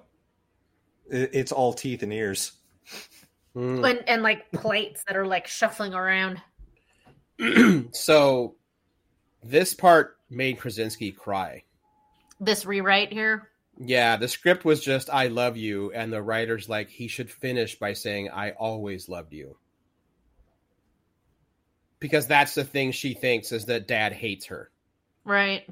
it's all teeth and ears. Mm. And, and like plates that are like shuffling around. so this part made Krasinski cry. This rewrite here? Yeah, the script was just I love you and the writer's like he should finish by saying I always loved you. Because that's the thing she thinks is that dad hates her. Right.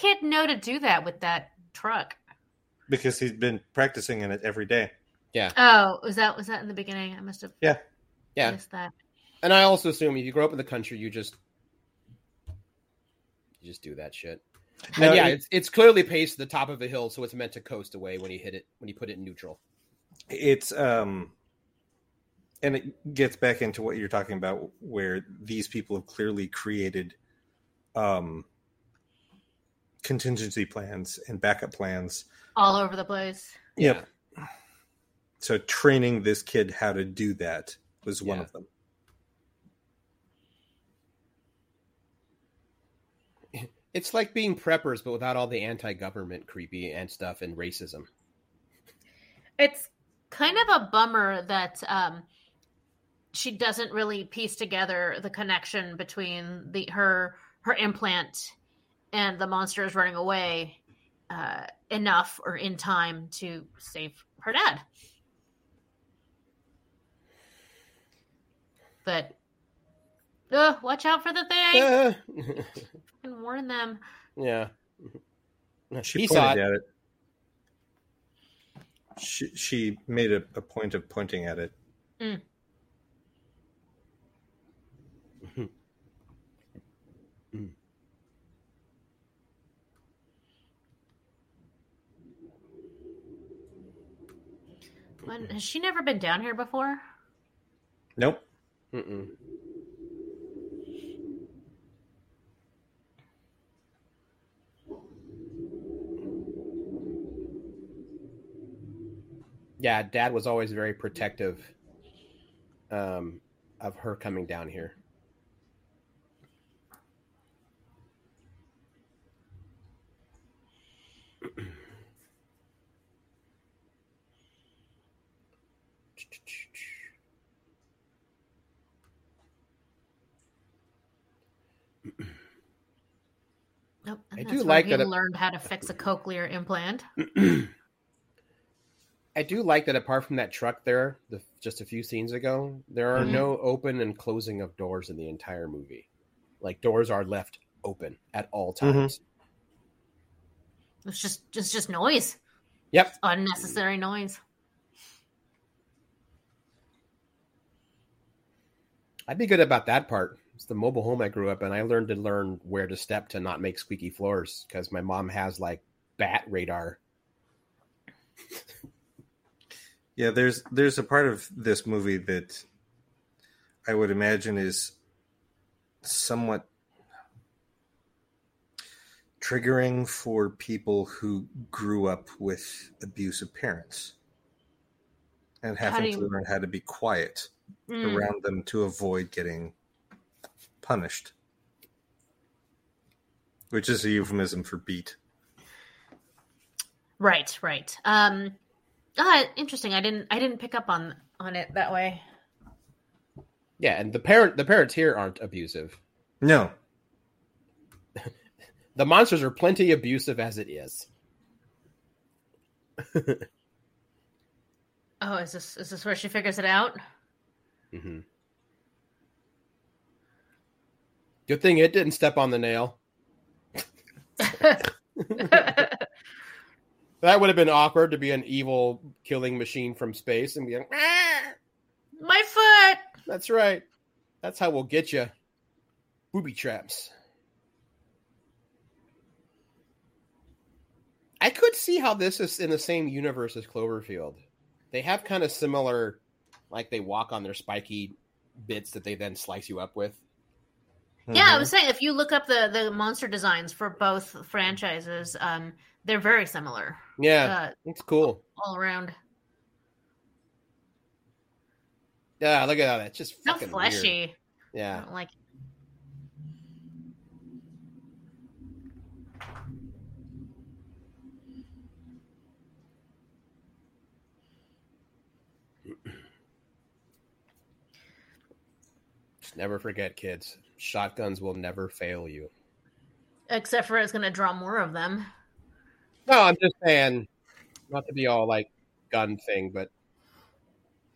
Kid know to do that with that truck? Because he's been practicing in it every day. Yeah. Oh, was that was that in the beginning? I must have. Yeah. Yeah. Missed that. And I also assume if you grow up in the country, you just you just do that shit. No, and yeah, it, it's it's clearly paced to the top of a hill, so it's meant to coast away when you hit it when you put it in neutral. It's um and it gets back into what you're talking about where these people have clearly created um contingency plans and backup plans all over the place. Yep. Yeah. So training this kid how to do that was one yeah. of them. It's like being preppers, but without all the anti-government creepy and stuff and racism. It's kind of a bummer that um, she doesn't really piece together the connection between the her her implant and the monster is running away uh, enough or in time to save her dad. But uh, watch out for the thing. Uh. and warn them. Yeah. She he pointed at it. She, she made a, a point of pointing at it. Mm. When, has she never been down here before? Nope. Mm-mm. Yeah, Dad was always very protective um, of her coming down here. Nope. I do like that. Learned how to fix a cochlear implant. I do like that. Apart from that truck there, the, just a few scenes ago, there are mm-hmm. no open and closing of doors in the entire movie. Like doors are left open at all mm-hmm. times. Mm-hmm. It's just, just, just noise. Yep, it's unnecessary noise. I'd be good about that part. It's the mobile home I grew up in. I learned to learn where to step to not make squeaky floors because my mom has like bat radar. yeah, there's there's a part of this movie that I would imagine is somewhat triggering for people who grew up with abusive parents and having you... to learn how to be quiet mm. around them to avoid getting punished, which is a euphemism for beat. Right, right. Um, ah, interesting. I didn't, I didn't pick up on on it that way. Yeah, and the parent, the parents here aren't abusive. No. the monsters are plenty abusive as it is. oh, is this is this where she figures it out? Mm-hmm. Good thing it didn't step on the nail. that would have been awkward to be an evil killing machine from space and be like, ah! my foot. That's right. That's how we'll get you. Booby traps. I could see how this is in the same universe as Cloverfield. They have kind of similar, like they walk on their spiky bits that they then slice you up with. Yeah, mm-hmm. I was saying if you look up the the monster designs for both franchises, um, they're very similar. Yeah, uh, it's cool all around. Yeah, look at that. It's just so fleshy. Weird. Yeah, like Just never forget, kids. Shotguns will never fail you. Except for it's going to draw more of them. No, I'm just saying, not to be all like gun thing, but.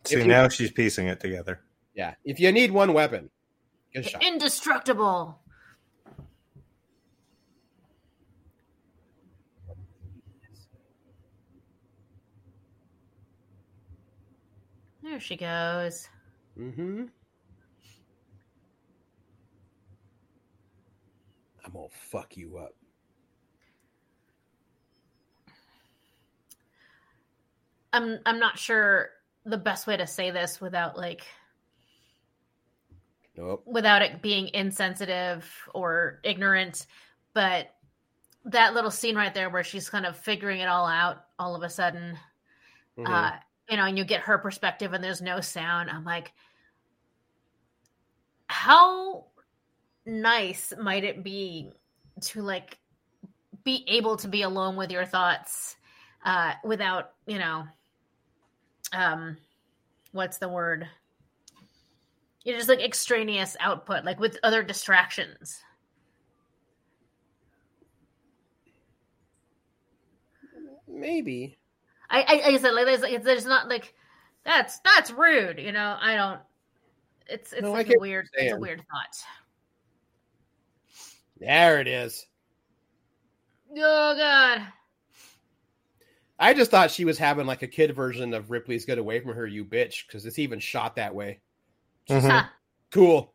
See, you, now she's piecing it together. Yeah. If you need one weapon, get shot. Indestructible. There she goes. Mm-hmm. I'm gonna fuck you up. I'm I'm not sure the best way to say this without like nope. without it being insensitive or ignorant, but that little scene right there where she's kind of figuring it all out all of a sudden, mm-hmm. uh, you know, and you get her perspective and there's no sound. I'm like, how nice might it be to like be able to be alone with your thoughts uh without you know um what's the word? You're just like extraneous output like with other distractions. Maybe. I i, I said like there's, there's not like that's that's rude you know? I don't it's it's no, like a weird it's a weird thought there it is. Oh god. I just thought she was having like a kid version of Ripley's "Get Away from Her, You Bitch" because it's even shot that way. Mm-hmm. cool.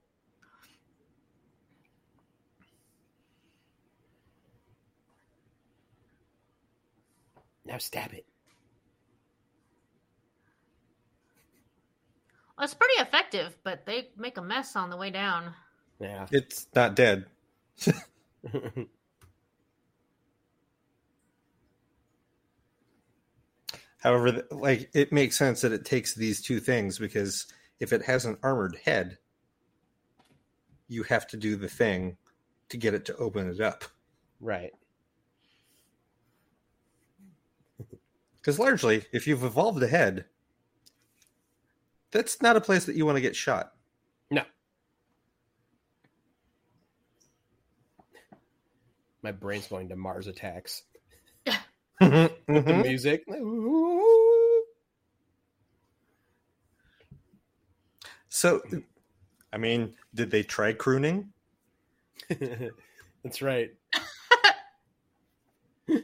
Now stab it. Well, it's pretty effective, but they make a mess on the way down. Yeah. It's not dead. However, like it makes sense that it takes these two things because if it has an armored head, you have to do the thing to get it to open it up. Right. Because largely, if you've evolved a head, that's not a place that you want to get shot. My brain's going to Mars attacks. mm-hmm. With the music. So, I mean, did they try crooning? That's right.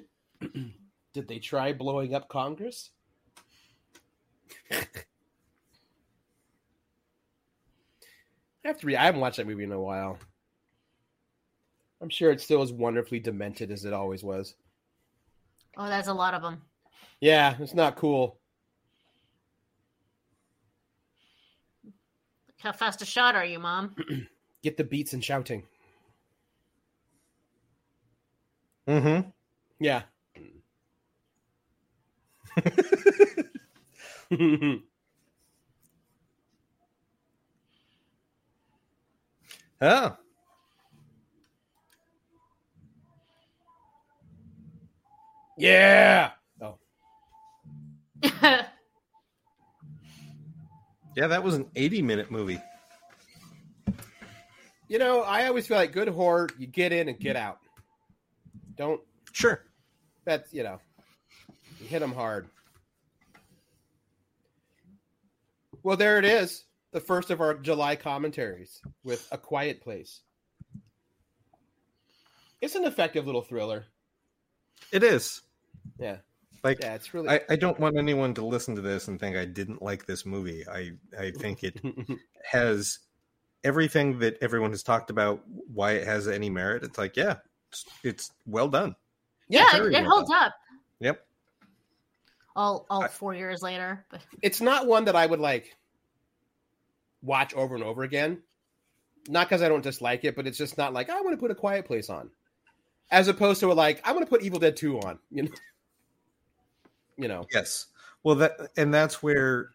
did they try blowing up Congress? I have to read. I haven't watched that movie in a while. I'm sure it's still as wonderfully demented as it always was. Oh, that's a lot of them. Yeah, it's not cool. How fast a shot are you, Mom? Get the beats and shouting. Mm-hmm. Yeah. oh. Yeah. Oh. yeah, that was an 80 minute movie. You know, I always feel like good horror, you get in and get out. Don't. Sure. That's, you know, you hit them hard. Well, there it is. The first of our July commentaries with A Quiet Place. It's an effective little thriller. It is. Yeah. Like yeah, it's really I, I don't want anyone to listen to this and think I didn't like this movie. I I think it has everything that everyone has talked about why it has any merit. It's like, yeah, it's, it's well done. Yeah, it, it holds done. up. Yep. All all four years later. But it's not one that I would like watch over and over again. Not because I don't dislike it, but it's just not like I want to put a quiet place on. As opposed to a, like, I want to put Evil Dead 2 on, you know. You know. Yes. Well that and that's where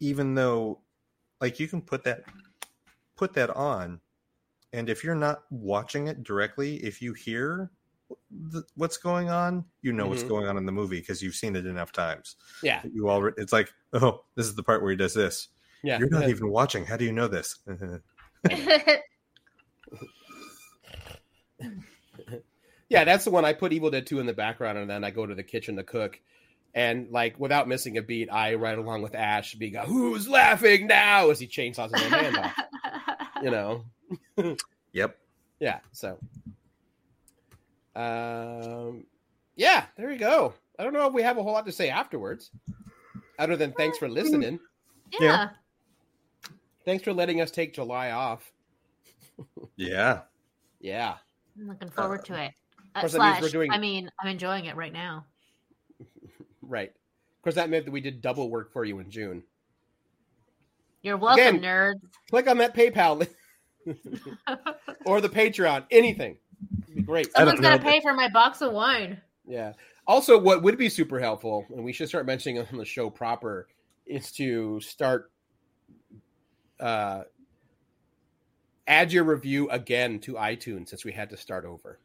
even though like you can put that put that on and if you're not watching it directly, if you hear what's going on, you know mm-hmm. what's going on in the movie because you've seen it enough times. Yeah. You all it's like, "Oh, this is the part where he does this." Yeah. You're not even watching. How do you know this? yeah, that's the one I put Evil Dead 2 in the background and then I go to the kitchen to cook. And like without missing a beat, I ride along with Ash being like, who's laughing now as he chainsaws his own hand off. You know? yep. Yeah, so um yeah, there you go. I don't know if we have a whole lot to say afterwards. Other than thanks for listening. Yeah. yeah. Thanks for letting us take July off. yeah. Yeah. I'm looking forward uh, to it. Uh, slash, we're doing... I mean, I'm enjoying it right now. Right. Of course, that meant that we did double work for you in June. You're welcome, Again, nerds. Click on that PayPal or the Patreon. Anything. It'd be great. Someone's got to pay for my box of wine. Yeah. Also, what would be super helpful, and we should start mentioning on the show proper, is to start uh, add your review again to iTunes since we had to start over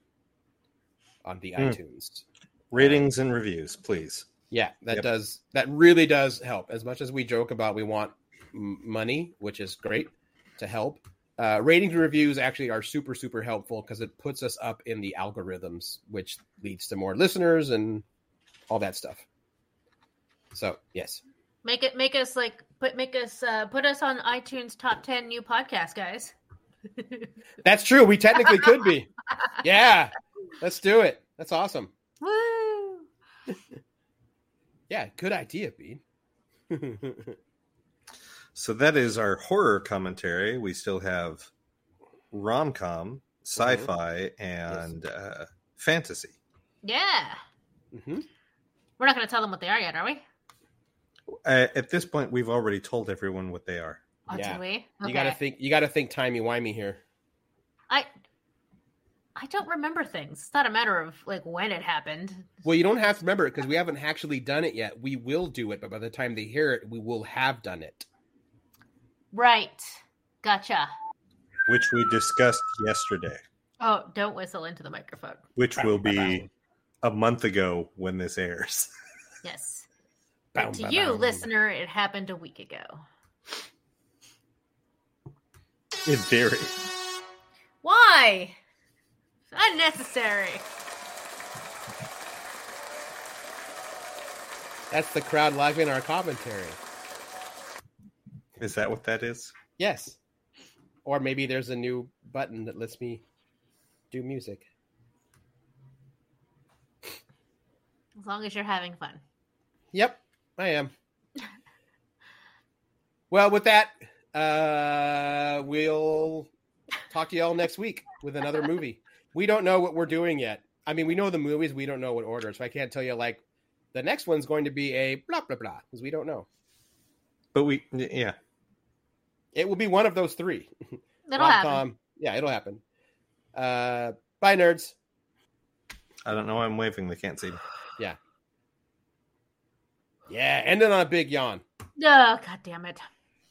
on the mm. iTunes. Ratings and reviews, please. Yeah, that yep. does that really does help. As much as we joke about we want m- money, which is great to help. Uh, ratings and reviews actually are super super helpful because it puts us up in the algorithms, which leads to more listeners and all that stuff. So yes, make it make us like put make us uh, put us on iTunes top ten new podcast guys. That's true. We technically could be. Yeah, let's do it. That's awesome. Woo! Yeah, good idea, Bean. so that is our horror commentary. We still have rom com, sci fi, mm-hmm. and yes. uh, fantasy. Yeah. Mm-hmm. We're not going to tell them what they are yet, are we? Uh, at this point, we've already told everyone what they are. Oh, yeah. did we? Okay. You got to think. You got to think timey wimey here. I I don't remember things. It's not a matter of like when it happened. Well, you don't have to remember it because we haven't actually done it yet. We will do it, but by the time they hear it, we will have done it. Right. Gotcha. Which we discussed yesterday. Oh, don't whistle into the microphone. Which will be a month ago when this airs. Yes. But to you, listener, it happened a week ago. In theory. Why? Unnecessary. That's the crowd live in our commentary. Is that what that is? Yes. Or maybe there's a new button that lets me do music. As long as you're having fun. Yep, I am. well, with that, uh, we'll talk to y'all next week with another movie. We don't know what we're doing yet. I mean, we know the movies, we don't know what order, so I can't tell you like the next one's going to be a blah blah blah because we don't know. But we, yeah, it will be one of those three. It'll happen. Yeah, it'll happen. Uh, bye, nerds. I don't know. why I'm waving. They can't see. Yeah. Yeah, ending on a big yawn. Oh, god damn it.